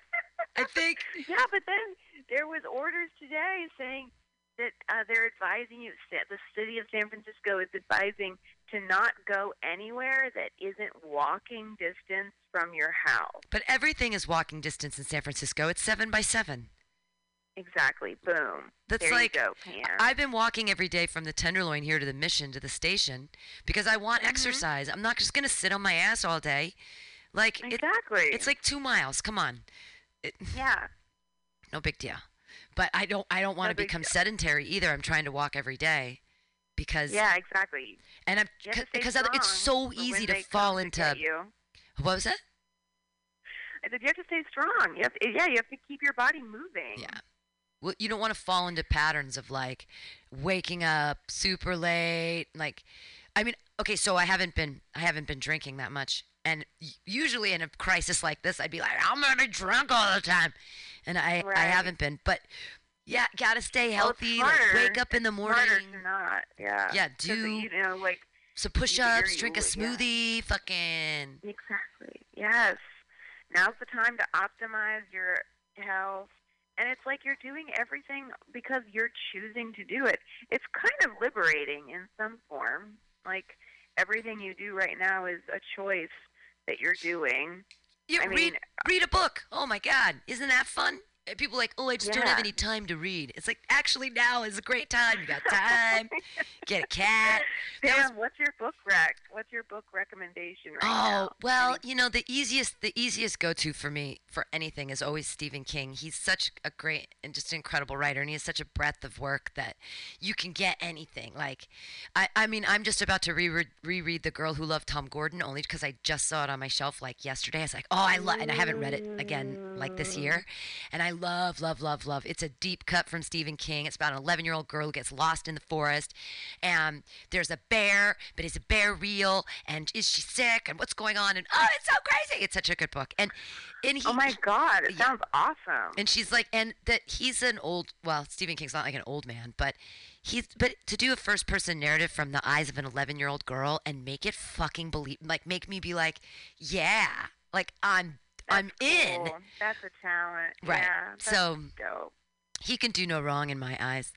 Speaker 8: I think
Speaker 7: Yeah, but then there was orders today saying that uh, they're advising you. The city of San Francisco is advising to not go anywhere that isn't walking distance from your house.
Speaker 8: but everything is walking distance in San Francisco. It's 7 by 7.
Speaker 7: Exactly. Boom.
Speaker 8: That's
Speaker 7: there
Speaker 8: like
Speaker 7: you go, Pam.
Speaker 8: I've been walking every day from the Tenderloin here to the Mission to the station because I want
Speaker 7: Mm-hmm.
Speaker 8: exercise. I'm not just going to sit on my ass all day. Like it,
Speaker 7: exactly.
Speaker 8: it's like 2 miles. Come on. It,
Speaker 7: yeah.
Speaker 8: no big deal. But I don't I don't want
Speaker 7: No
Speaker 8: to become
Speaker 7: deal.
Speaker 8: sedentary either. I'm trying to walk every day because
Speaker 7: Yeah, exactly.
Speaker 8: and I'm
Speaker 7: You have to stay
Speaker 8: because it's so
Speaker 7: strong for when
Speaker 8: easy to fall into
Speaker 7: you.
Speaker 8: what was that?
Speaker 7: I said you have to stay strong. You have to, yeah, you have to keep your body moving.
Speaker 8: Yeah. Well, you don't want to fall into patterns of like waking up super late. Like, I mean, okay, so I haven't been I haven't been drinking that much, and usually in a crisis like this, I'd be like, I'm gonna be drunk all the time, and I I haven't been. But yeah, gotta stay
Speaker 7: Well,
Speaker 8: healthy. like, wake up in the morning.
Speaker 7: Smarter not. Yeah.
Speaker 8: Yeah, do-
Speaker 7: you know like
Speaker 8: So push
Speaker 7: You- you're-
Speaker 8: ups, drink a
Speaker 7: you- yeah.
Speaker 8: smoothie, fucking.
Speaker 7: Exactly. Yes. Now's the time to optimize your health. And it's like you're doing everything because you're choosing to do it. It's kind of liberating in some form. Like everything you do right now is a choice that you're doing.
Speaker 8: You
Speaker 7: I
Speaker 8: read read a book. Oh my god, isn't that fun? And People are like, oh, I just don't have any time to read. It's like actually now is a great time. You got time. Get a cat. That was-
Speaker 7: what's your book rec? What's your book recommendation right
Speaker 8: oh
Speaker 7: now?
Speaker 8: well,
Speaker 7: Any-
Speaker 8: you know the easiest the easiest go to for me for anything is always Stephen King. He's such a great and just incredible writer, and he has such a breadth of work that you can get anything. Like, I I mean I'm just about to reread reread The Girl Who Loved Tom Gordon only because I just saw it on my shelf like yesterday. I was like, oh I love, and I haven't read it again like this year, mm. and I love love love love. It's a deep cut from Stephen King. It's about an 11 year old girl who gets lost in the forest, and there's a bear, but is a bear real? And is she sick? And what's going on? And oh, it's so crazy! It's such a good book. And and he,
Speaker 7: oh my God, it
Speaker 8: yeah.
Speaker 7: sounds awesome.
Speaker 8: and she's like, and that he's an old, well, Stephen King's not like an old man, but He's but to do a first person narrative from the eyes of an 11 year old girl and make it fucking believe like make me be like, yeah, like I'm I'm in.
Speaker 7: That's a talent.
Speaker 8: Right.
Speaker 7: Yeah,
Speaker 8: So-
Speaker 7: dope.
Speaker 8: He can do no wrong in my eyes.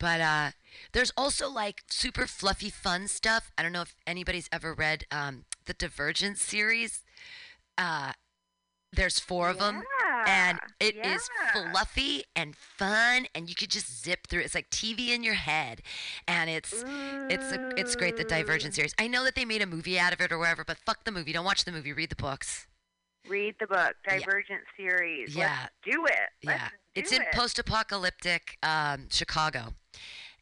Speaker 8: But uh there's also like super fluffy fun stuff. I don't know if anybody's ever read um the Divergent series. Uh there's four of them and it is
Speaker 7: yeah.
Speaker 8: fluffy and fun and you could just zip through it's like tv in your head and it's it's a, it's great the divergent series i know that they made a movie out of it or whatever but fuck the movie don't watch the movie read the books
Speaker 7: Read the book,
Speaker 8: Yeah.
Speaker 7: Divergent series.
Speaker 8: Yeah.
Speaker 7: Let's do it. Let's
Speaker 8: yeah
Speaker 7: do
Speaker 8: it's in
Speaker 7: it.
Speaker 8: post-apocalyptic um, chicago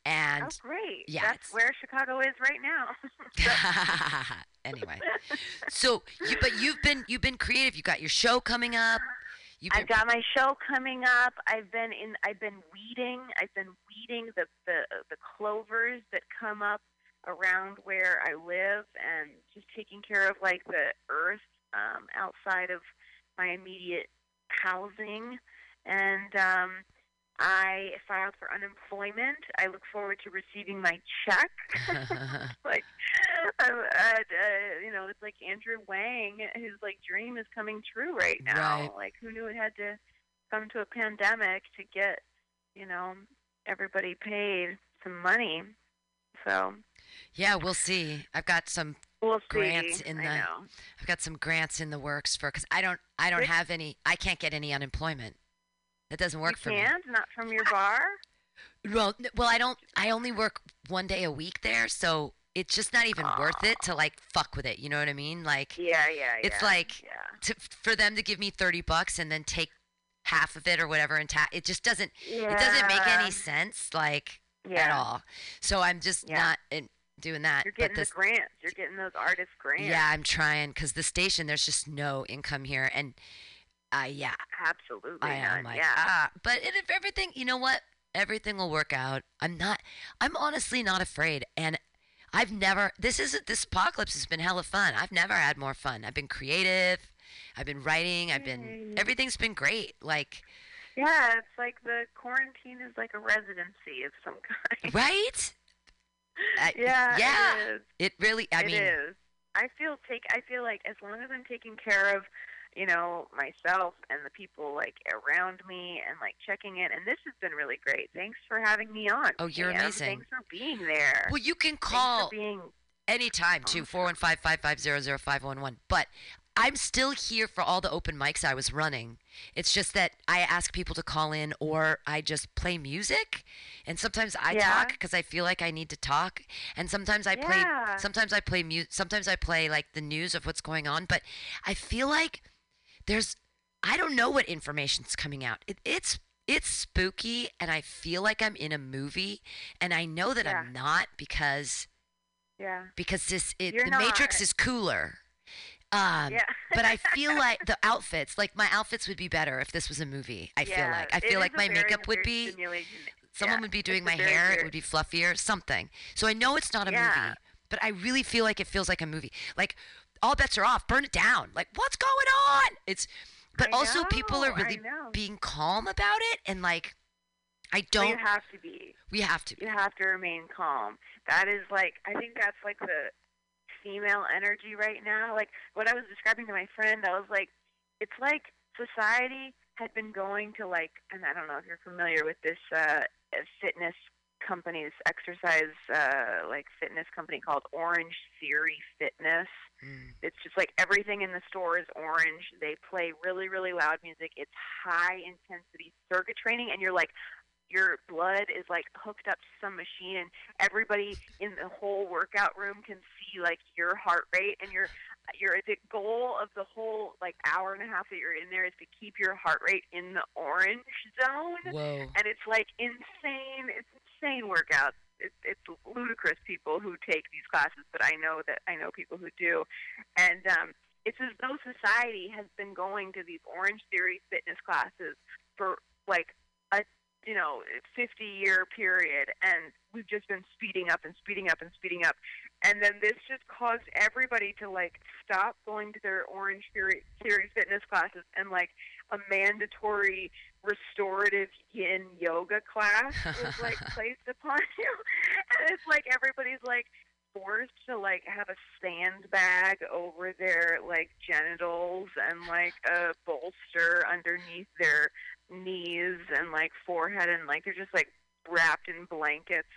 Speaker 8: and
Speaker 7: Oh, great.
Speaker 8: yeah,
Speaker 7: That's where Chicago is right now.
Speaker 8: anyway so you but you've been you've been creative you got your show coming up you've
Speaker 7: I've got my show coming up. I've been in. I've been weeding. I've been weeding the the the clovers that come up around where I live, and just taking care of like the earth um, outside of my immediate housing. And um, I filed for unemployment. I look forward to receiving my check. like, I'm, uh, uh, you know, it's like Andrew Yang. His like dream is coming true right now.
Speaker 8: Right.
Speaker 7: Like, who knew it had to come to a pandemic to get, you know, everybody paid some money. So
Speaker 8: yeah we'll see i've got some
Speaker 7: we'll see.
Speaker 8: grants in the. I've got some grants in the works for because I don't I don't have any I can't get any unemployment. That doesn't work
Speaker 7: you
Speaker 8: for
Speaker 7: can't, not from your bar.
Speaker 8: Well, well, I don't. I only work one day a week there, so it's just not even worth it to like fuck with it. You know what I mean? Like
Speaker 7: Yeah, yeah,
Speaker 8: it's
Speaker 7: yeah,
Speaker 8: like
Speaker 7: yeah.
Speaker 8: to, for them to give me thirty bucks and then take half of it or whatever and ta- it just doesn't yeah. it doesn't make any sense like at all. So I'm just not in, doing that.
Speaker 7: You're getting
Speaker 8: this,
Speaker 7: the grants. You're getting those artist grants.
Speaker 8: yeah, I'm trying because the station there's just no income here and. Uh, yeah,
Speaker 7: absolutely.
Speaker 8: I am like,
Speaker 7: yeah.
Speaker 8: ah, but if everything, you know what? Everything will work out. I'm not. I'm honestly not afraid, and I've never. This is this apocalypse has been hella fun. I've never had more fun. I've been creative. I've been writing. I've been. Everything's been great. Like,
Speaker 7: Yeah, it's like the quarantine is like a residency of some kind.
Speaker 8: right? I-
Speaker 7: yeah,
Speaker 8: yeah.
Speaker 7: it is.
Speaker 8: It really. I
Speaker 7: It
Speaker 8: mean,
Speaker 7: is. I feel take. I feel like as long as I'm taking care of, you know, myself and the people like around me and like checking in, and this has been really great. Thanks for having me on.
Speaker 8: Oh, you're amazing.
Speaker 7: Thanks for being there.
Speaker 8: well, you can call
Speaker 7: being.
Speaker 8: anytime too. Four one five five five zero zero five one one. But I'm still here for all the open mics I was running. It's just that I ask people to call in or I just play music. And sometimes I
Speaker 7: Yeah.
Speaker 8: talk because I feel like I need to talk. And sometimes I play
Speaker 7: Yeah.
Speaker 8: sometimes I play mu- sometimes I play like the news of what's going on, but I feel like there's I don't know what information's coming out. It, it's it's spooky and I feel like I'm in a movie and I know that
Speaker 7: Yeah.
Speaker 8: I'm not because
Speaker 7: Yeah.
Speaker 8: because this it, the Matrix is cooler. Um,
Speaker 7: Yeah.
Speaker 8: but I feel like the outfits, like my outfits, would be better if this was a movie. I feel like I feel like my makeup would be. Someone
Speaker 7: yeah,
Speaker 8: would be doing my hair. It would be fluffier, something. So I know it's not a
Speaker 7: Yeah.
Speaker 8: movie, but I really feel like it feels like a movie. Like all bets are off. Burn it down. Like what's going on? It's. But
Speaker 7: I
Speaker 8: also people are really being calm about it, and like I don't.
Speaker 7: you have to be.
Speaker 8: we have to. Be.
Speaker 7: You have to remain calm. That is like I think that's like the female energy right now. Like what I was describing to my friend, I was like, it's like society had been going to like, and I don't know if you're familiar with this uh, fitness company's exercise uh, like fitness company called Orange Theory Fitness.
Speaker 8: Mm.
Speaker 7: It's just like everything in the store is orange. They play really, really loud music. It's high intensity circuit training, and you're like, your blood is like hooked up to some machine, and everybody in the whole workout room can see like your heart rate and your your the goal of the whole like hour and a half that you're in there is to keep your heart rate in the orange zone
Speaker 8: Whoa.
Speaker 7: and it's like insane. It's insane workouts. It's it's ludicrous people who take these classes, but I know that I know people who do, and um, it's as though society has been going to these Orange Theory fitness classes for like a you know 50 year period, and we've just been speeding up and speeding up and speeding up, and then this just caused everybody to like stop going to their Orange Theory, Theory fitness classes and like a mandatory restorative yin yoga class was like placed upon you, and it's like everybody's like forced to like have a sandbag over their like genitals and like a bolster underneath their knees and like forehead and like they're just like wrapped in blankets.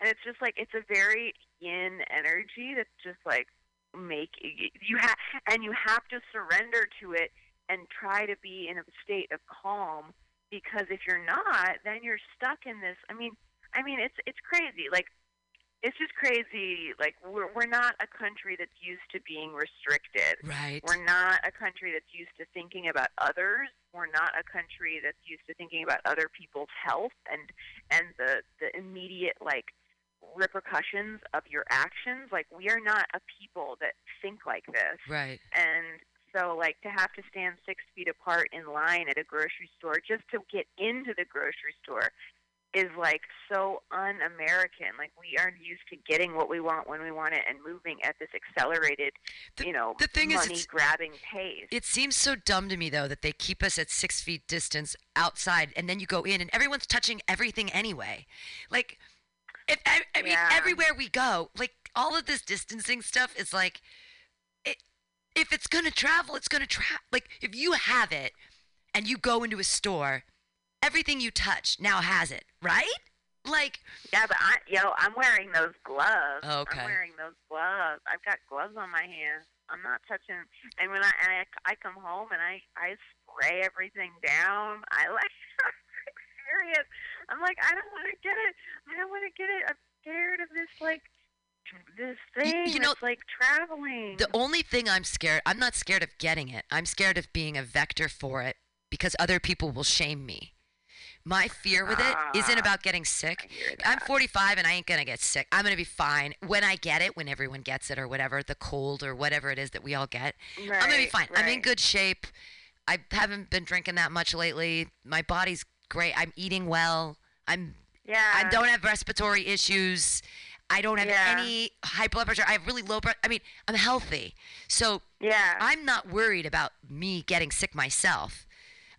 Speaker 7: And it's just like it's a very yin energy that's just like make you have and you have to surrender to it and try to be in a state of calm because if you're not then you're stuck in this i mean i mean it's it's crazy. Like it's just crazy like we're we're not a country that's used to being restricted
Speaker 8: Right.
Speaker 7: we're not a country that's used to thinking about others. We're not a country that's used to thinking about other people's health and and the the immediate like repercussions of your actions. Like we are not a people that think like this.
Speaker 8: Right.
Speaker 7: And so like to have to stand six feet apart in line at a grocery store just to get into the grocery store is like so un-American. Like we aren't used to getting what we want when we want it and moving at this accelerated, you know,
Speaker 8: the thing is,
Speaker 7: money
Speaker 8: it's-
Speaker 7: grabbing pace.
Speaker 8: It seems so dumb to me though that they keep us at six feet distance outside, and then you go in, and everyone's touching everything anyway. Like, if I, I mean,
Speaker 7: Yeah.
Speaker 8: everywhere we go, like all of this distancing stuff is like, it, if it's gonna travel, it's gonna travel. Like, if you have it, and you go into a store, everything you touch now has it, right? Like,
Speaker 7: Yeah, but I, yo, I'm wearing those gloves.
Speaker 8: Okay.
Speaker 7: I'm wearing those gloves. I've got gloves on my hands. I'm not touching. And when I and I, I come home and I I spray everything down. I like I'm serious. I'm like I don't want to get it. I don't want to get it. I'm scared of this like this thing.
Speaker 8: you know,
Speaker 7: that's like traveling.
Speaker 8: The only thing I'm scared, I'm not scared of getting it. I'm scared of being a vector for it because other people will shame me. My fear with it isn't
Speaker 7: Ah,
Speaker 8: about getting sick. I'm 45 and I ain't gonna get sick. I'm gonna be fine when I get it, when everyone gets it or whatever, the cold or whatever it is that we all get. I'm gonna be
Speaker 7: Right,
Speaker 8: fine. I'm in good shape. I haven't been drinking that much lately. My body's great. I'm eating well. I'm
Speaker 7: yeah.
Speaker 8: I don't have respiratory issues. I don't have
Speaker 7: Yeah.
Speaker 8: any high blood pressure. I have really low blood. I mean, I'm healthy. So
Speaker 7: Yeah.
Speaker 8: I'm not worried about me getting sick myself.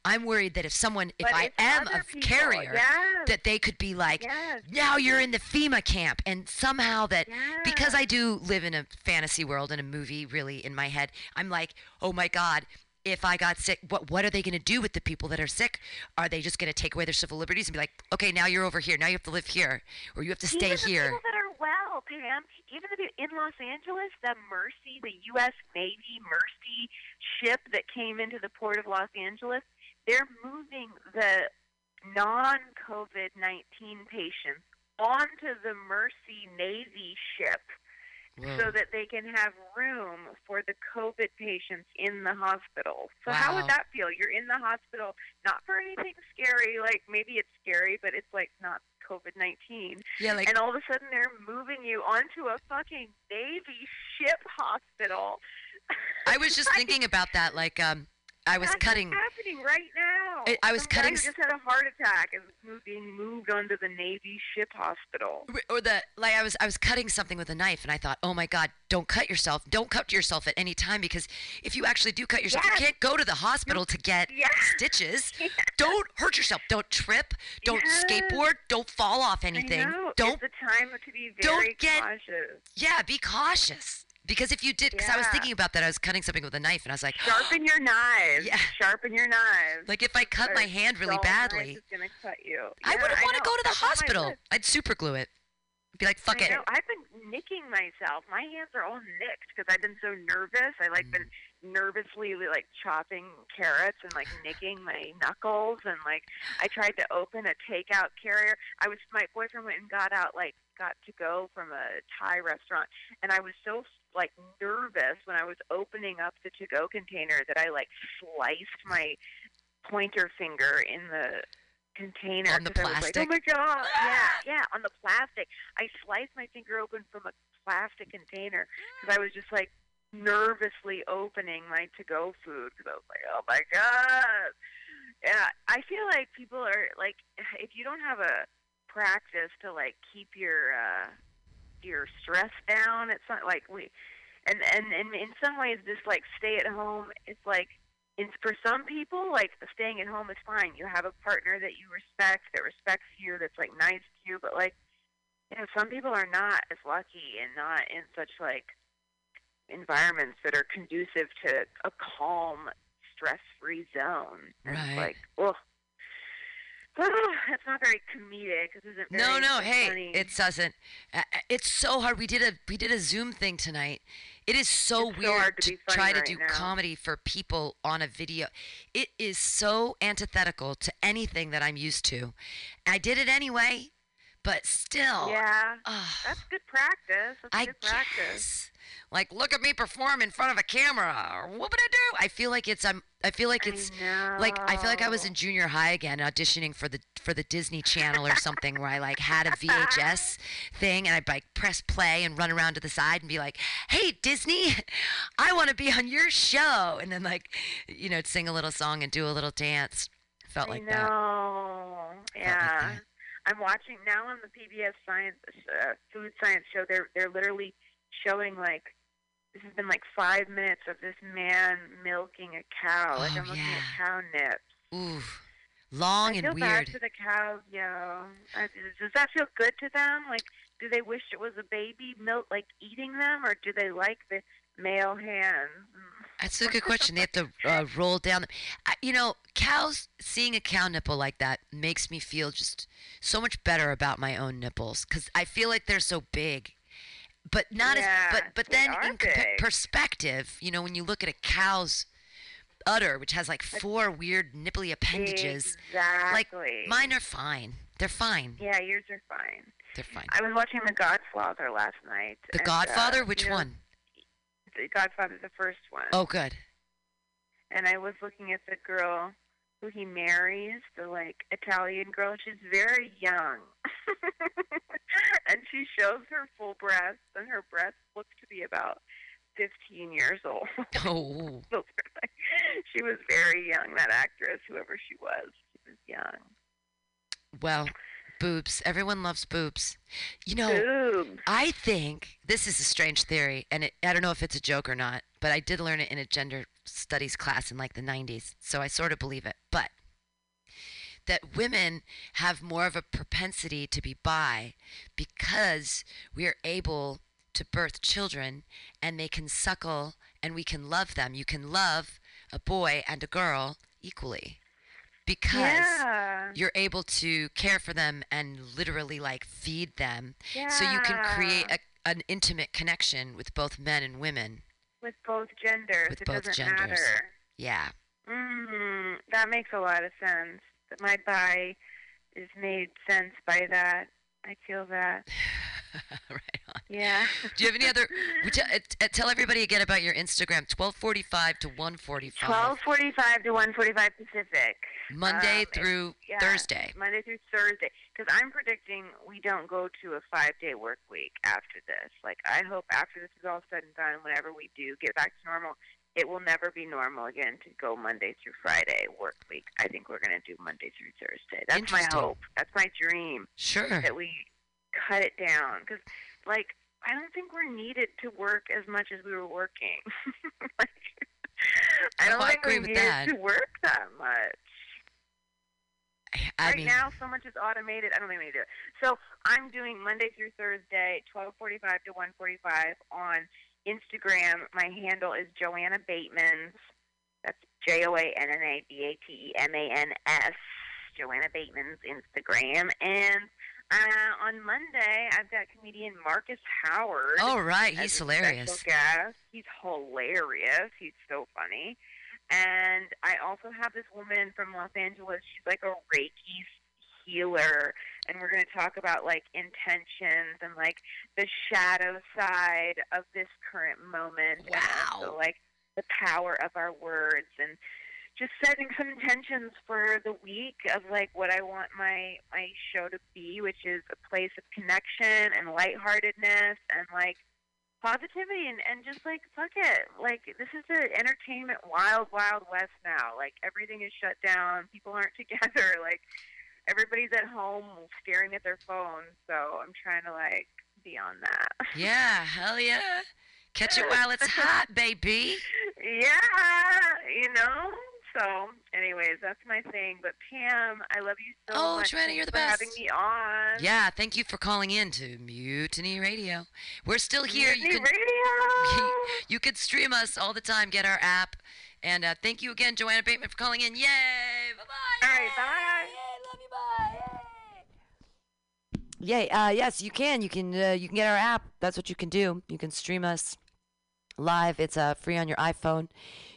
Speaker 8: I'm worried that if someone, if
Speaker 7: But
Speaker 8: I am a
Speaker 7: people.
Speaker 8: carrier,
Speaker 7: Yes.
Speaker 8: that they could be like,
Speaker 7: Yes.
Speaker 8: now you're in the FEMA camp. And somehow that, because I do live in a fantasy world and a movie really in my head, I'm like, oh my God, if I got sick, what what are they going to do with the people that are sick? Are they just going to take away their civil liberties and be like, okay, now you're over here. Now you have to live here or you have to stay
Speaker 7: Even the
Speaker 8: here?
Speaker 7: people that are well, Pam. Even the in Los Angeles, the Mercy, the U.S. Navy Mercy ship that came into the port of Los Angeles, they're moving the non-COVID nineteen patients onto the Mercy Navy ship so that they can have room for the COVID patients in the hospital. So how would that feel? You're in the hospital, not for anything scary, like maybe it's scary, but it's like not COVID nineteen.
Speaker 8: Yeah, like-
Speaker 7: and all of a sudden they're moving you onto a fucking Navy ship hospital.
Speaker 8: I was just thinking about that. Like, um, I was
Speaker 7: That's
Speaker 8: cutting.
Speaker 7: what's happening right now.
Speaker 8: I- I was
Speaker 7: Some
Speaker 8: cutting
Speaker 7: Guy just had a heart attack and was being moved onto the Navy ship hospital.
Speaker 8: or the like I was I was cutting something with a knife and I thought, "Oh my god, don't cut yourself. Don't cut yourself at any time because if you actually do cut yourself,
Speaker 7: Yes.
Speaker 8: you can't go to the hospital to get
Speaker 7: Yes.
Speaker 8: stitches. Don't hurt yourself. Don't trip. Don't skateboard. Don't fall off anything. Don't
Speaker 7: It's a time to be
Speaker 8: don't
Speaker 7: very
Speaker 8: get-
Speaker 7: cautious.
Speaker 8: Yeah, be cautious. Because if you did because I was thinking about that, I was cutting something with a knife and I was like,
Speaker 7: Sharpen your knives.
Speaker 8: Yeah.
Speaker 7: Sharpen your knives.
Speaker 8: like if I cut my hand really badly,
Speaker 7: gonna cut you.
Speaker 8: I wouldn't want to go to the
Speaker 7: That's
Speaker 8: hospital. I'd super glue it. I'd Be like, fuck
Speaker 7: I
Speaker 8: it.
Speaker 7: know. I've been nicking myself. My hands are all nicked because I've been so nervous. I like been
Speaker 8: Mm.
Speaker 7: nervously like chopping carrots and like nicking my knuckles and like I tried to open a takeout carrier. I was my boyfriend went and got out like got to go from a Thai restaurant and I was so like nervous when I was opening up the to go container that I like sliced my pointer finger in the container
Speaker 8: On the
Speaker 7: 'cause I was like,
Speaker 8: plastic?
Speaker 7: oh my god, ah! yeah, yeah, on the plastic. I sliced my finger open from a plastic container because I was just like nervously opening my to-go food because I was like, oh my god. Yeah, I feel like people are like, if you don't have a practice to like keep your uh, your stress down, it's not like we, and and and in some ways, this like stay at home, it's like in, for some people, like staying at home is fine. You have a partner that you respect, that respects you, that's like nice to you. But like, you know, some people are not as lucky and not in such like environments that are conducive to a calm, stress-free zone. And
Speaker 8: Right.
Speaker 7: It's like, well, that's not very comedic. This isn't very
Speaker 8: No, no, hey,
Speaker 7: funny.
Speaker 8: it doesn't. It's so hard. We did a we did a Zoom thing tonight. It is so
Speaker 7: It's so
Speaker 8: weird
Speaker 7: hard to funny
Speaker 8: try to do
Speaker 7: now.
Speaker 8: comedy for people on a video. It is so antithetical to anything that I'm used to. I did it anyway, but still.
Speaker 7: yeah,
Speaker 8: ah,
Speaker 7: that's good practice. That's
Speaker 8: I
Speaker 7: good practice.
Speaker 8: guess. Like, look at me perform in front of a camera. Or what would I do? I feel like it's I'm. I feel like it's
Speaker 7: I
Speaker 8: like I feel like I was in junior high again, auditioning for the for the Disney Channel or something, where I like had a VHS thing and I'd like press play and run around to the side and be like, "Hey Disney, I want to be on your show," and then like, you know, sing a little song and do a little dance. Felt like
Speaker 7: I
Speaker 8: that.
Speaker 7: know.
Speaker 8: like
Speaker 7: Yeah.
Speaker 8: that.
Speaker 7: I'm watching now on the PBS Science uh, Food Science show. They're they're literally showing like this has been like five minutes of this man milking a cow. Like
Speaker 8: Oh,
Speaker 7: I'm looking
Speaker 8: yeah.
Speaker 7: at cow nips.
Speaker 8: Ooh, long
Speaker 7: I
Speaker 8: and
Speaker 7: feel
Speaker 8: weird.
Speaker 7: bad for the cows, yo. Does that feel good to them? Like, do they wish it was a baby milk, like eating them, or do they like the male hands?
Speaker 8: That's a good question. They have to uh, roll down. The, I, you know, cows. Seeing a cow nipple like that makes me feel just so much better about my own nipples because I feel like they're so big, but not
Speaker 7: Yeah,
Speaker 8: as. But but then in
Speaker 7: big.
Speaker 8: perspective, you know, when you look at a cow's udder, which has like four weird nipply appendages,
Speaker 7: exactly.
Speaker 8: like mine are fine. They're fine.
Speaker 7: Yeah, yours are fine.
Speaker 8: They're fine.
Speaker 7: I was watching The Godfather last night.
Speaker 8: The
Speaker 7: and, uh,
Speaker 8: Godfather.
Speaker 7: you
Speaker 8: Which
Speaker 7: know,
Speaker 8: one?
Speaker 7: The Godfather, the first one.
Speaker 8: Oh, good.
Speaker 7: And I was looking at the girl he marries, the like Italian girl. She's very young, and she shows her full breasts, and her breasts look to be about fifteen years old.
Speaker 8: Oh,
Speaker 7: she was very young. That actress, whoever she was, she was young.
Speaker 8: well, boobs. Everyone loves boobs. You know.
Speaker 7: Boobs.
Speaker 8: I think this is a strange theory, and it, I don't know if it's a joke or not, but I did learn it in a gender studies class in like the 90s, so I sort of believe it. But that women have more of a propensity to be bi because we are able to birth children and they can suckle and we can love them. You can love a boy and a girl equally because
Speaker 7: yeah.
Speaker 8: you're able to care for them and literally like feed them so you can create a, an intimate connection with both men and women
Speaker 7: with both genders.
Speaker 8: with
Speaker 7: it
Speaker 8: both
Speaker 7: doesn't
Speaker 8: genders.
Speaker 7: matter.
Speaker 8: yeah
Speaker 7: Mm, that makes a lot of sense. My bi is made sense by that. I feel that.
Speaker 8: right on
Speaker 7: Yeah.
Speaker 8: do you have any other uh, t- tell everybody again about your instagram 1245 to 145
Speaker 7: Twelve forty-five to one forty-five Pacific.
Speaker 8: monday
Speaker 7: um,
Speaker 8: through
Speaker 7: yeah,
Speaker 8: thursday
Speaker 7: Monday through Thursday. Because I'm predicting we don't go to a five-day work week after this. Like I hope after this is all said and done, whenever we do get back to normal, it will never be normal again to go Monday through Friday work week. I think we're gonna do Monday through Thursday. That's my hope. That's my dream.
Speaker 8: sure
Speaker 7: that we cut it down because like i don't think we're needed to work as much as we were working. Like i
Speaker 8: Oh,
Speaker 7: don't
Speaker 8: I
Speaker 7: think
Speaker 8: agree
Speaker 7: we're
Speaker 8: with
Speaker 7: needed
Speaker 8: that.
Speaker 7: to work that much.
Speaker 8: I
Speaker 7: right
Speaker 8: mean
Speaker 7: now so much is automated. I don't think we need to do it. So i'm doing monday through thursday 1245 to 145 on instagram. My handle is joanna bateman that's j-o-a-n-n-a-b-a-t-e-m-a-n-s joanna bateman's instagram. And uh, on Monday, I've got comedian Marcus Howard.
Speaker 8: oh right he's hilarious
Speaker 7: guest. He's hilarious. He's so funny. And I also have this woman from Los Angeles. She's like a Reiki healer, and we're going to talk about like intentions and like the shadow side of this current moment. And also
Speaker 8: Wow.
Speaker 7: like the power of our words and just setting some intentions for the week of like what I want my my show to be, which is a place of connection and lightheartedness and like positivity and and just like fuck it, like this is the entertainment wild wild west now. Like everything is shut down, people aren't together, like everybody's at home staring at their phones. So I'm trying to like be on that.
Speaker 8: yeah hell yeah catch it while it's hot baby
Speaker 7: yeah, you know. So, anyways, that's my thing. But Pam, I love you so
Speaker 8: Oh,
Speaker 7: much.
Speaker 8: Joanna, you're the best.
Speaker 7: having me on.
Speaker 8: Yeah, thank you for calling in to Mutiny Radio. We're still here. You
Speaker 7: Mutiny
Speaker 8: can
Speaker 7: Radio.
Speaker 8: you could stream us all the time. Get our app. And uh, thank you again, Joanna Bateman, for calling in. Yay! Bye bye.
Speaker 7: All right, bye.
Speaker 8: Yay, love you. Bye. Yay! Uh, yes, you can. You can. Uh, you can get our app. That's what you can do. You can stream us live. It's uh, free on your iPhone.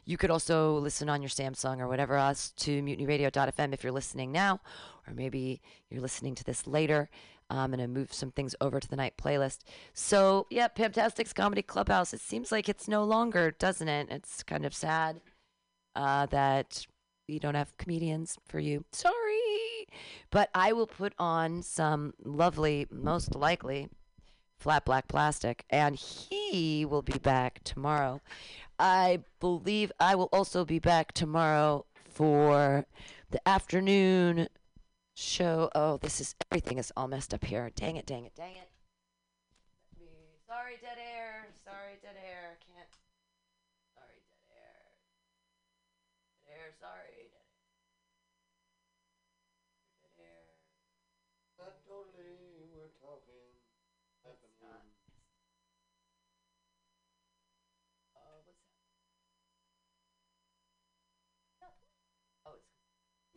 Speaker 8: You could also listen on your Samsung or whatever else to mutinyradio.fm if you're listening now, or maybe you're listening to this later. I'm going to move some things over to the night playlist. So, yeah, Pamtastic's Comedy Clubhouse. It seems like it's no longer, doesn't it? It's kind of sad uh, that we don't have comedians for you. Sorry. But I will put on some lovely, most likely, flat black plastic, and he will be back tomorrow. I believe I will also be back tomorrow for the afternoon show. Oh, this is everything is all messed up here. Dang it, dang it, dang it. Sorry, dead air. Sorry, dead air.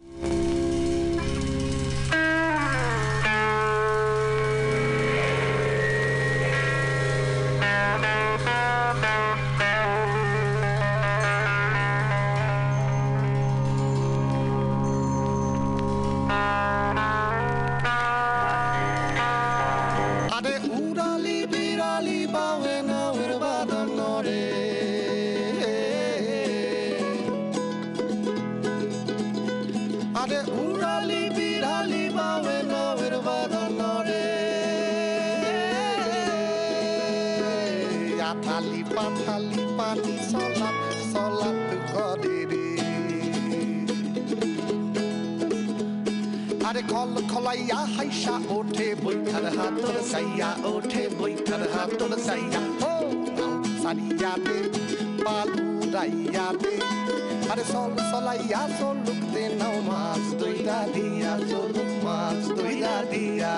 Speaker 9: Yeah. নরে উড়ালি, বিড়ালি বামে নামের বাদন নরে আথালি পাথালি পালি সলাপ সলাপ করে রে। আরে খল খলাইয়া হাইসা ওঠে, বৈঠার হাতর সাইয়া ওঠে, বৈঠার হাতর সাইয়া ও, সারিয়া দে বালু রাইয়া দে। আরে সল সলাইয়া সলুকতে নাও মাছ দইরা দিয়া সলুক মাছ দইরা দিয়া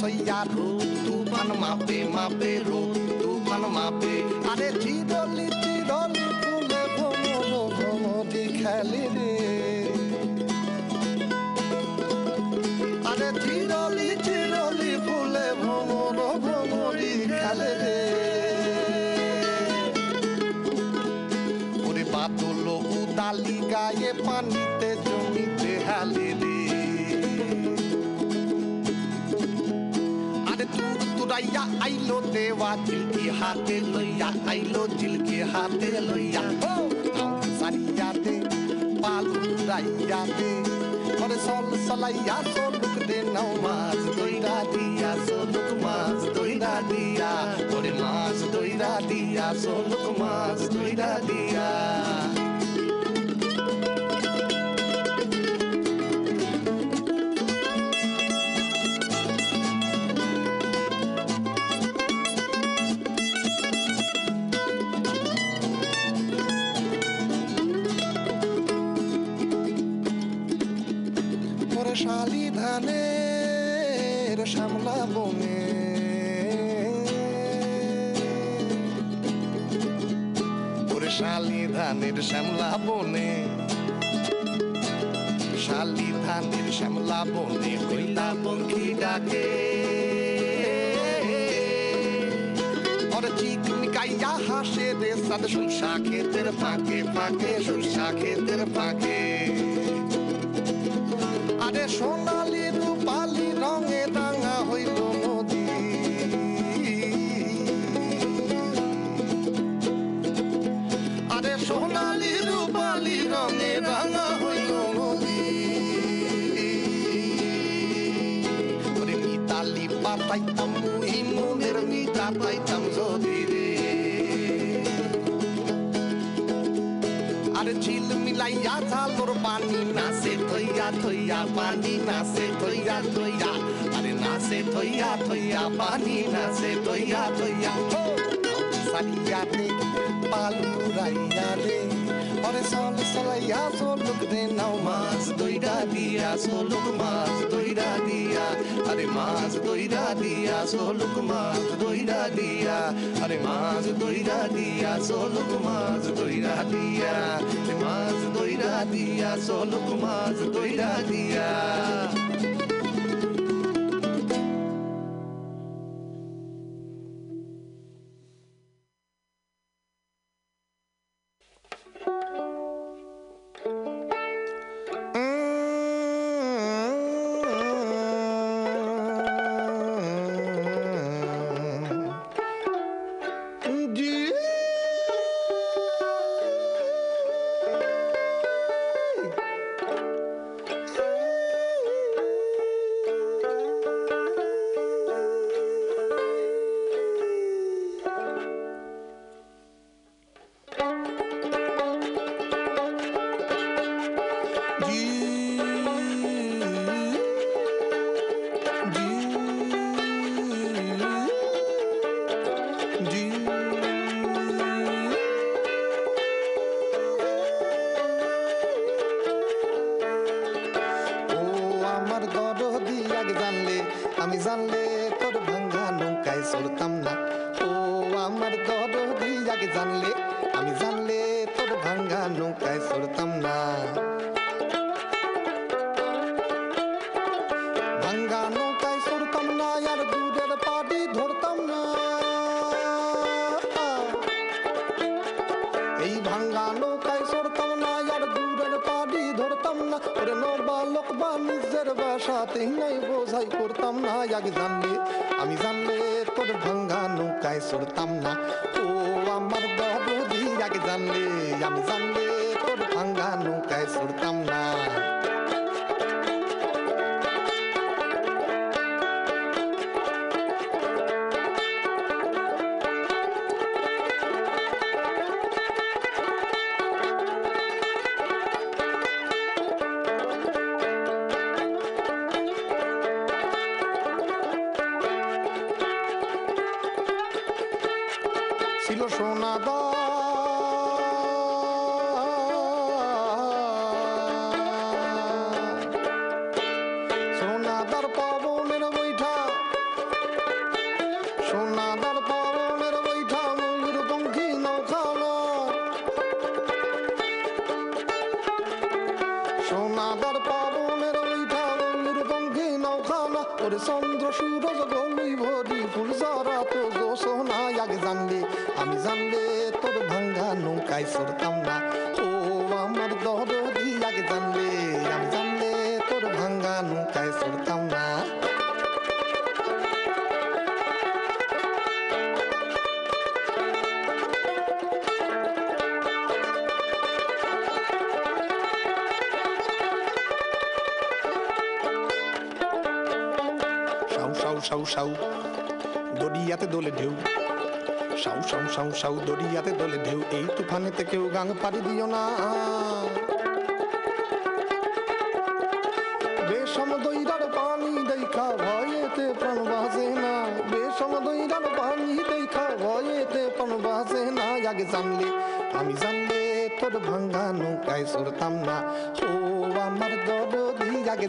Speaker 9: সইয়া তু তুফান মাপে মাপে রো তুফান মাপে। আরে চিরলি হাতে লইয়া ও নাও সারিয়া দে পালু রাইয়া দে ওরে সল সলাইয়া সলুক দে নাও মাছ দইরা দিয়া সলুক মাছ দইরা দিয়া ওরে মাছ দইরা দিয়া সলুক মাছ দইরা দিয়া বনে পঙ্খি ডাকে ওরে চিকমিকাইয়া হাসে রে সাদ সুসা ক্ষেতের ফাঁকে ফাঁকে সুসা ক্ষেতের ফাঁকে পানি নাচে দৈয়া দইয়া। সারিয়ালে পালু রাইয়ালে অরে সল সলাইয়া সোলুক দে নাও মাছ দৈরা দিয়া সোলুক মাছ দৈরা দিয়া। আরে মাছ দৈরা দিয়া সোলুক মাছ দৈরা দিয়া। আরে মাছ দৈরা দিয়া সোলুক মাছ দৈরা দিয়া। মাছ দৈরা দিয়া সোলুক মাছ দৈরা দিয়া।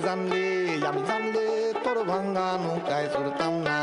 Speaker 9: জানলে আমি জানলে তোর ভাঙ্গা নৌকায় চড়তাম না।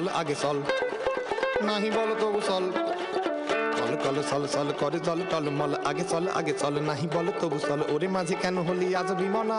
Speaker 9: চল, আগে চল। নাহি বল তবু চল। কল কল সল সল করে জল টলমল। আগে চল আগে চল, নাহি বল তবু চল। ওরে মাঝে কেন হলি আজ বিমনা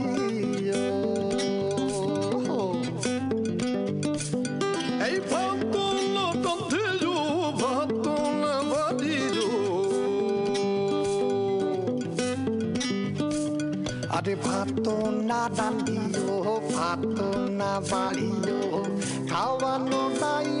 Speaker 10: Kade pato na dalio, pato na valio, kawano na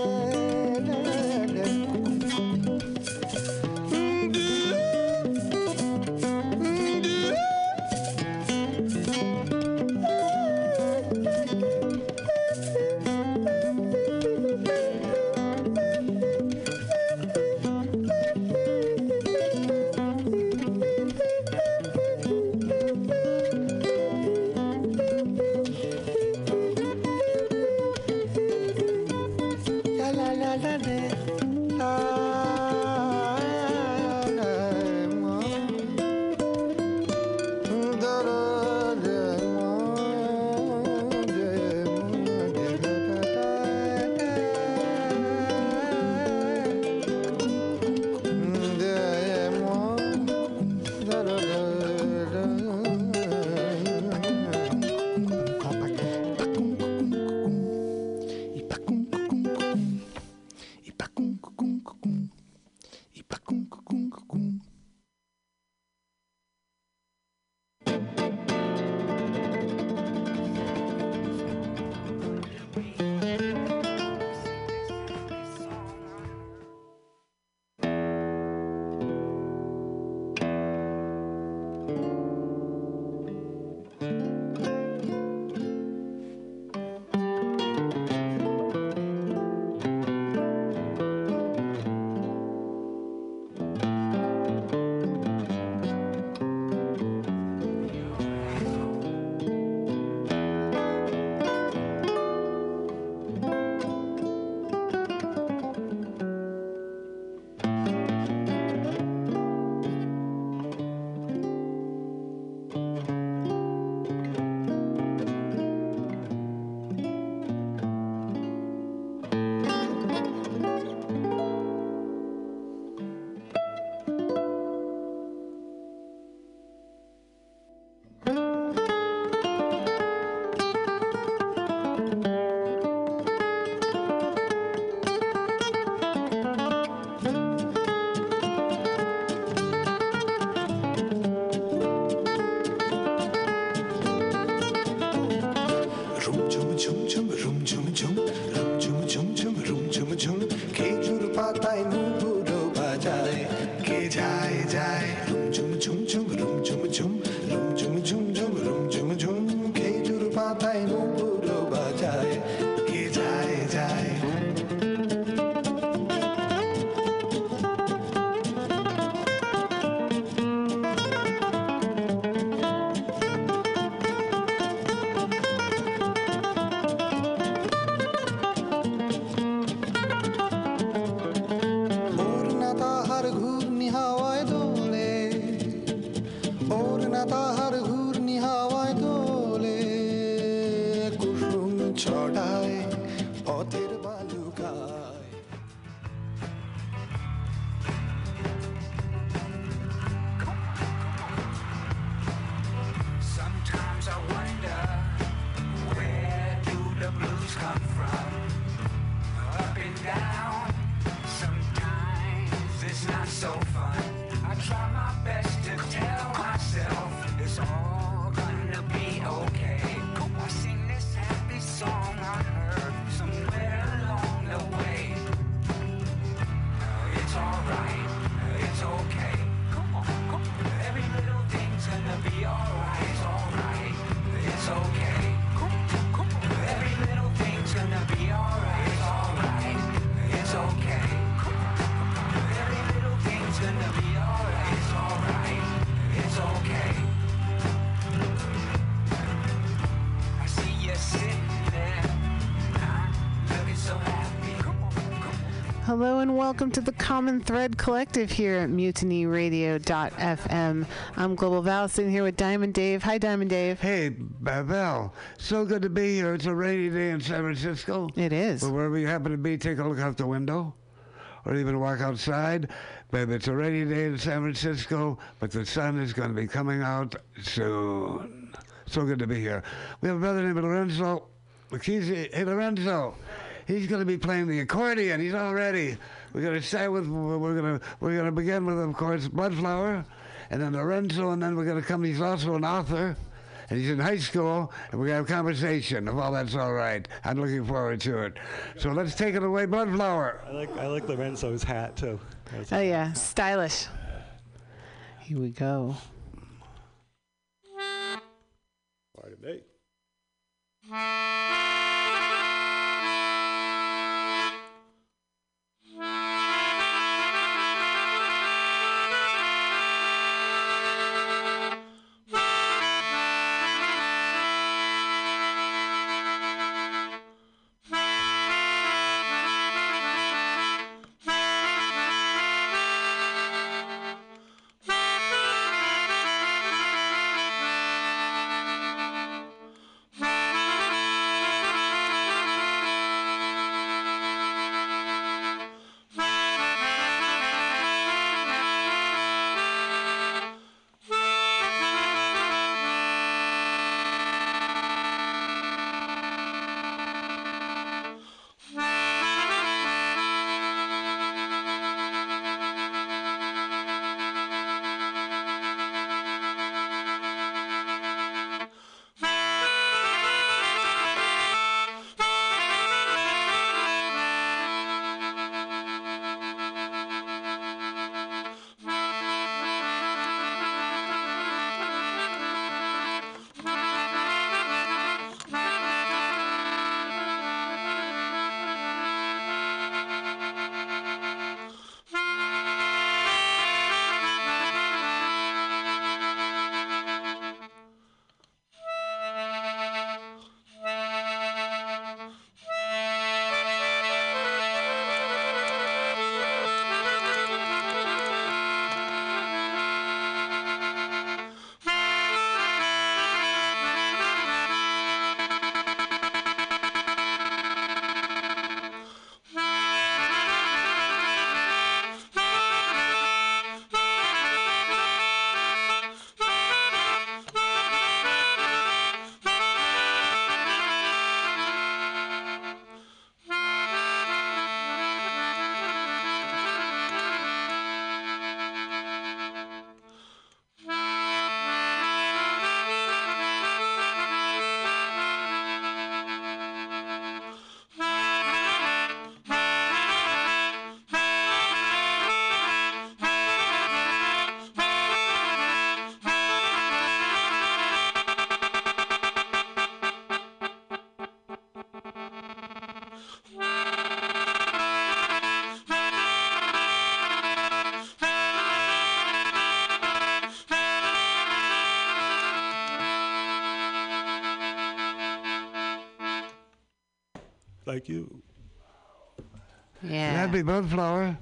Speaker 11: And welcome to the Common Thread Collective here at MutinyRadio.fm. I'm Global Val sitting here with Diamond Dave. Hi, Diamond Dave.
Speaker 12: Hey, Babel. So good to be here. It's a rainy day in San Francisco.
Speaker 11: It is.
Speaker 12: But wherever you happen to be, take a look out the window or even walk outside. Baby, it's a rainy day in San Francisco, but the sun is going to be coming out soon. So good to be here. We have a brother named Lorenzo. He's, hey, Lorenzo. He's going to be playing the accordion. He's all ready. We're going to start with we're going to we're going to begin with of course Bloodflower, and then Lorenzo, and then we're going to come. He's also an author, and he's in high school, and we're going to have a conversation. If all that's all right, I'm looking forward to it. So let's take it away, Bloodflower.
Speaker 13: I like I like Lorenzo's hat too. That's-
Speaker 11: Oh, yeah. Stylish. Here we go.
Speaker 13: Pardon me. Thank you.
Speaker 11: Yeah.
Speaker 12: That'd be Bloodflower.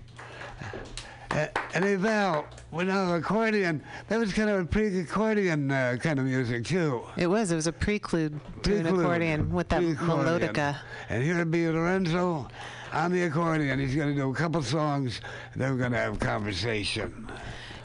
Speaker 12: Uh, and hey, Val, with now accordion, that was kind of a pre-accordion uh, kind of music too.
Speaker 11: It was. It was a prelude to an accordion with that
Speaker 12: Pre-accordion.
Speaker 11: melodica.
Speaker 12: And here would be Lorenzo on the accordion. He's going to do a couple songs, then we're going to have conversation.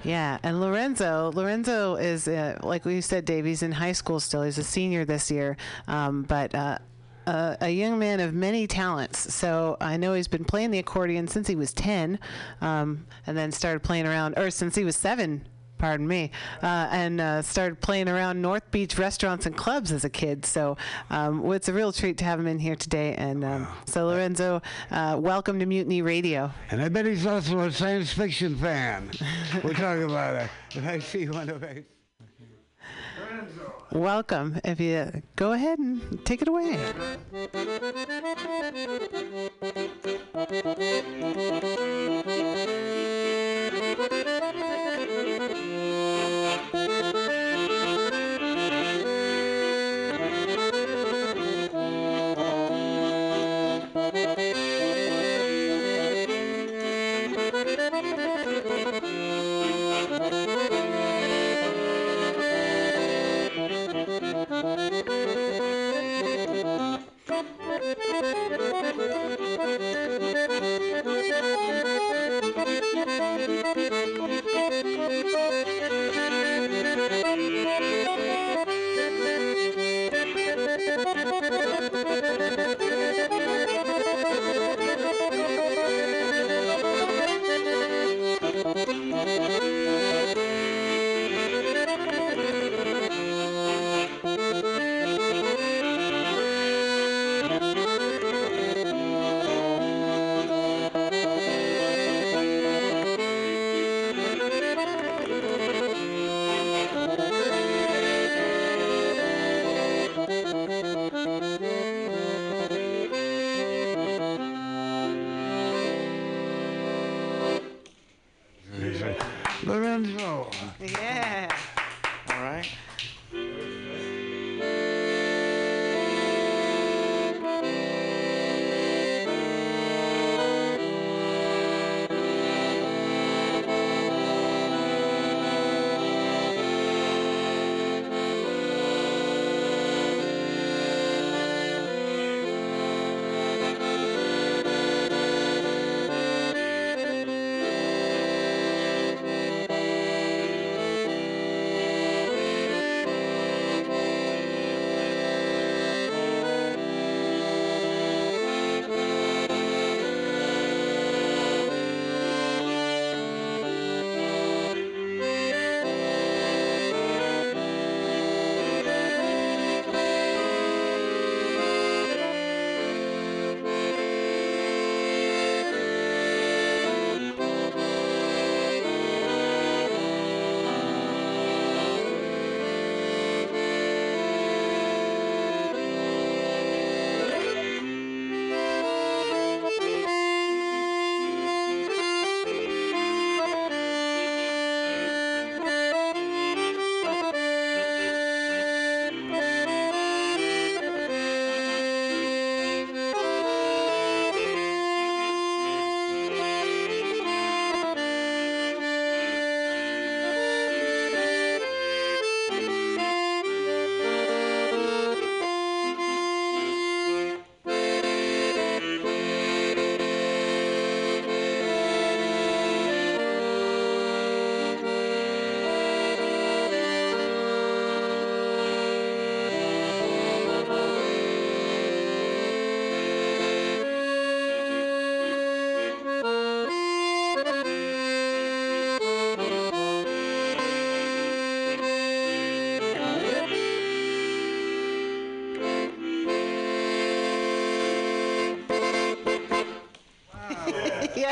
Speaker 11: Yeah, and Lorenzo, Lorenzo is uh, like we said, Dave. He's in high school still. He's a senior this year, um, but. Uh, a, a young man of many talents. So I know he's been playing the accordion since he was 10, um, and then started playing around, or since he was seven, pardon me, uh, and uh, started playing around North Beach restaurants and clubs as a kid. So um, well, it's a real treat to have him in here today. And um, so, Lorenzo, uh, welcome to Mutiny Radio.
Speaker 12: And I bet he's also a science fiction fan. we'll talk about it. If I see one of it.
Speaker 11: Welcome. If you go ahead and take it away.
Speaker 12: Lorenzo.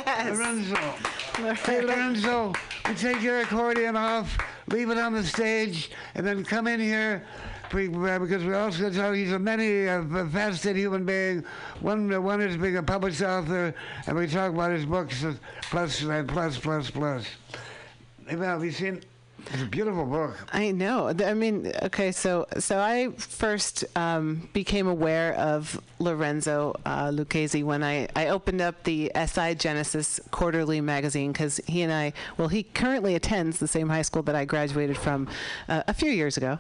Speaker 11: Yes.
Speaker 12: Lorenzo. Hey, Lorenzo, we take your accordion off, leave it on the stage, and then come in here uh, because we also tell he's a many uh, faceted human being. One, uh, one is being a published author, and we talk about his books, uh, plus, uh, plus, plus, plus. Have you seen? It's a beautiful book.
Speaker 11: I know. I mean, okay, so so I first um, became aware of Lorenzo uh, Lucchese when I, I opened up the SI Genesis quarterly magazine because he and I, well, he currently attends the same high school that I graduated from uh, a few years ago,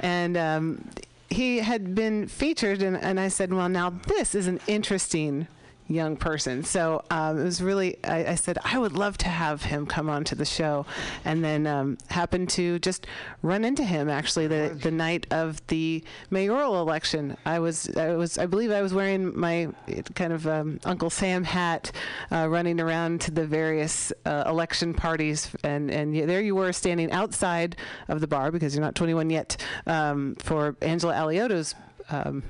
Speaker 11: and. Um, he had been featured, and, and I said, Well, now this is an interesting young person. So um, it was really, I, I said, I would love to have him come on to the show. And then um, happened to just run into him actually the, the night of the mayoral election. I was, I was, I believe I was wearing my kind of um, Uncle Sam hat, uh, running around to the various uh, election parties. And, and there you were standing outside of the bar because you're not 21 yet um, for Angela Alioto's um,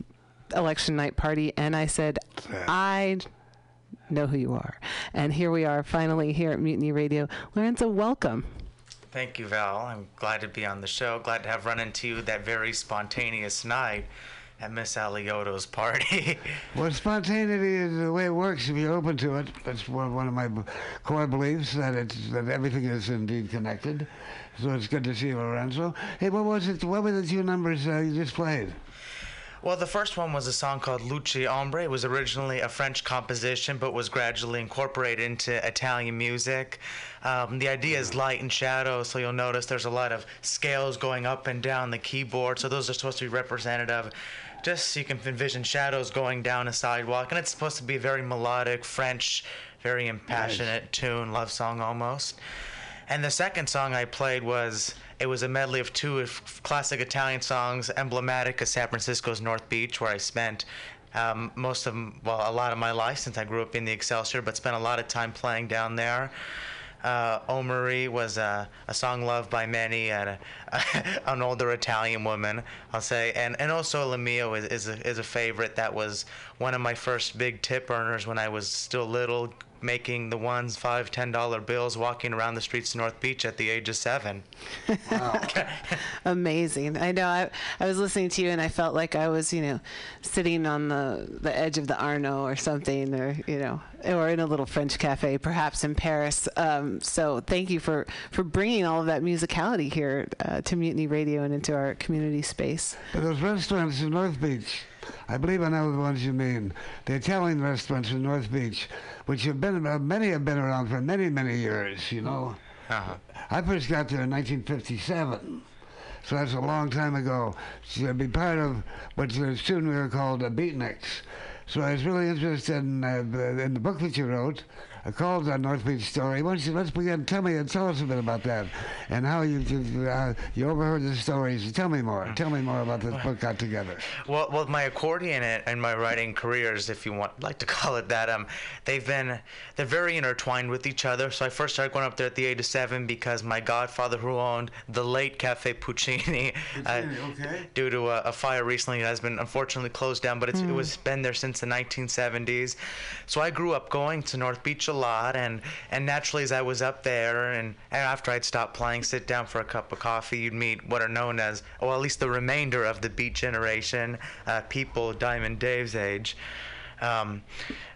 Speaker 11: election night party, and I said, I know who you are. And here we are, finally here at Mutiny Radio. Lorenzo, welcome.
Speaker 14: Thank you, Val. I'm glad to be on the show. Glad to have run into you that very spontaneous night at Miss Alioto's party.
Speaker 12: Well, spontaneity is the way it works if you're open to it. That's one one of my core beliefs that it's that everything is indeed connected. So it's good to see you, Lorenzo. Hey, what was it? What were the two numbers uh, you just played?
Speaker 14: Well, the first one was a song called Luce Ombre. It was originally a French composition, but was gradually incorporated into Italian music. Um, the idea is light and shadow, so you'll notice there's a lot of scales going up and down the keyboard. So those are supposed to be representative. Just so you can envision shadows going down a sidewalk, and it's supposed to be a very melodic French, very impassionate tune, love song almost. And the second song I played was it was a medley of two of classic Italian songs emblematic of San Francisco's North Beach, where I spent um, most of well a lot of my life since I grew up in the Excelsior, but spent a lot of time playing down there. Uh, O Marie was a, a song loved by many and a, an older Italian woman, I'll say. And, and also La Mia is, is, a, is a favorite that was one of my first big tip earners when I was still little, making the ones, five, ten dollar bills, walking around the streets of North Beach at the age of seven.
Speaker 11: Amazing. I know. I, I was listening to you and I felt like I was, you know, sitting on the, the edge of the Arno or something, or, you know, or in a little French cafe, perhaps in Paris. Um, so thank you for, for bringing all of that musicality here uh, to Mutiny Radio and into our community space.
Speaker 12: But those restaurants in North Beach, I believe I know the ones you mean. The Italian restaurants in North Beach, which have been, uh, many have been around for many, many years, you know.
Speaker 14: Uh-huh.
Speaker 12: I first got there in 1957. So that's a long time ago. To be part of what soon we were called the Beatniks. So I was really interested in, uh, in the book that you wrote, uh, called uh, North Beach Story. Why don't you, let's begin. Tell me, and tell us a bit about that, and how you uh, you overheard the stories. Tell me more. Tell me more about this book got together.
Speaker 14: Well, well, my accordion and, my writing careers, if you want, like to call it that, um, they've been they're very intertwined with each other. So I first started going up there at the age of seven because my godfather, who owned the late Cafe Puccini, uh,
Speaker 12: okay.
Speaker 14: due to a, a fire recently, has been unfortunately closed down. But it's, it
Speaker 12: Mm.
Speaker 14: was been there since the 1970s. So I grew up going to North Beach a lot, and and naturally as I was up there, and, and after I'd stopped playing, sit down for a cup of coffee, you'd meet what are known as, well, at least the remainder of the Beat generation, uh, people Diamond Dave's age. Um,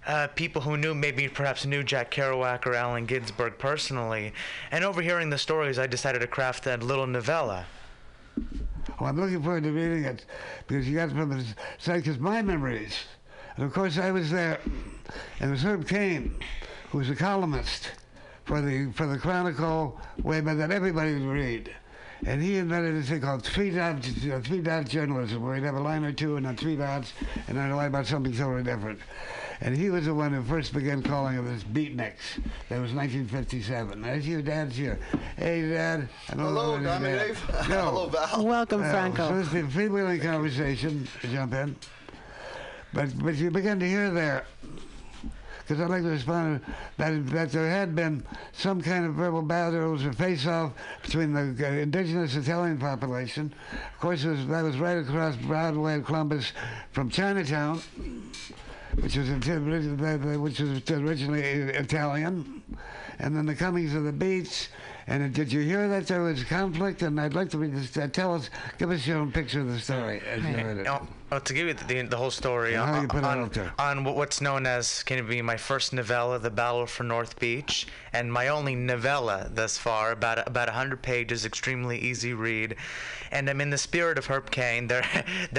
Speaker 14: uh, people who knew, maybe perhaps knew Jack Kerouac or Allen Ginsberg personally. And overhearing the stories, I decided to craft that little novella.
Speaker 12: Well, I'm looking forward to reading it because you got from the site. Because my memories, and of course I was there, and it was Herb Caen, who was a columnist for the for the Chronicle, way back that everybody would read. And he invented this thing called three dot uh, three dot journalism, where he'd have a line or two and then three dots, and then a lie about something totally different. And he was the one who first began calling it this beatniks. That was 1957. That's your dad's here. Hey, Dad.
Speaker 15: Hello,
Speaker 12: know
Speaker 15: Diamond Dave.
Speaker 12: No.
Speaker 15: Hello, Val.
Speaker 11: Welcome,
Speaker 12: Well,
Speaker 11: Franco.
Speaker 12: So it's been freewheeling conversation jump in. But but you begin to hear there, because I'd like to respond that that there had been some kind of verbal battles or face-off between the uh, indigenous Italian population. Of course, was, that was right across Broadway and Columbus from Chinatown, which was which was originally Italian, and then the comings of the beats. And did you hear that there was conflict? And I'd like to read this. Uh, tell us, give us your own picture of the story as you heard it.
Speaker 14: Oh, to give you the, the, whole story on,
Speaker 12: uh, it
Speaker 14: on,
Speaker 12: there.
Speaker 14: on what's known as can it be my first novella, The Battle for North Beach, and my only novella thus far, about about 100 pages, extremely easy read. And I'm in the spirit of Herb Caen. There,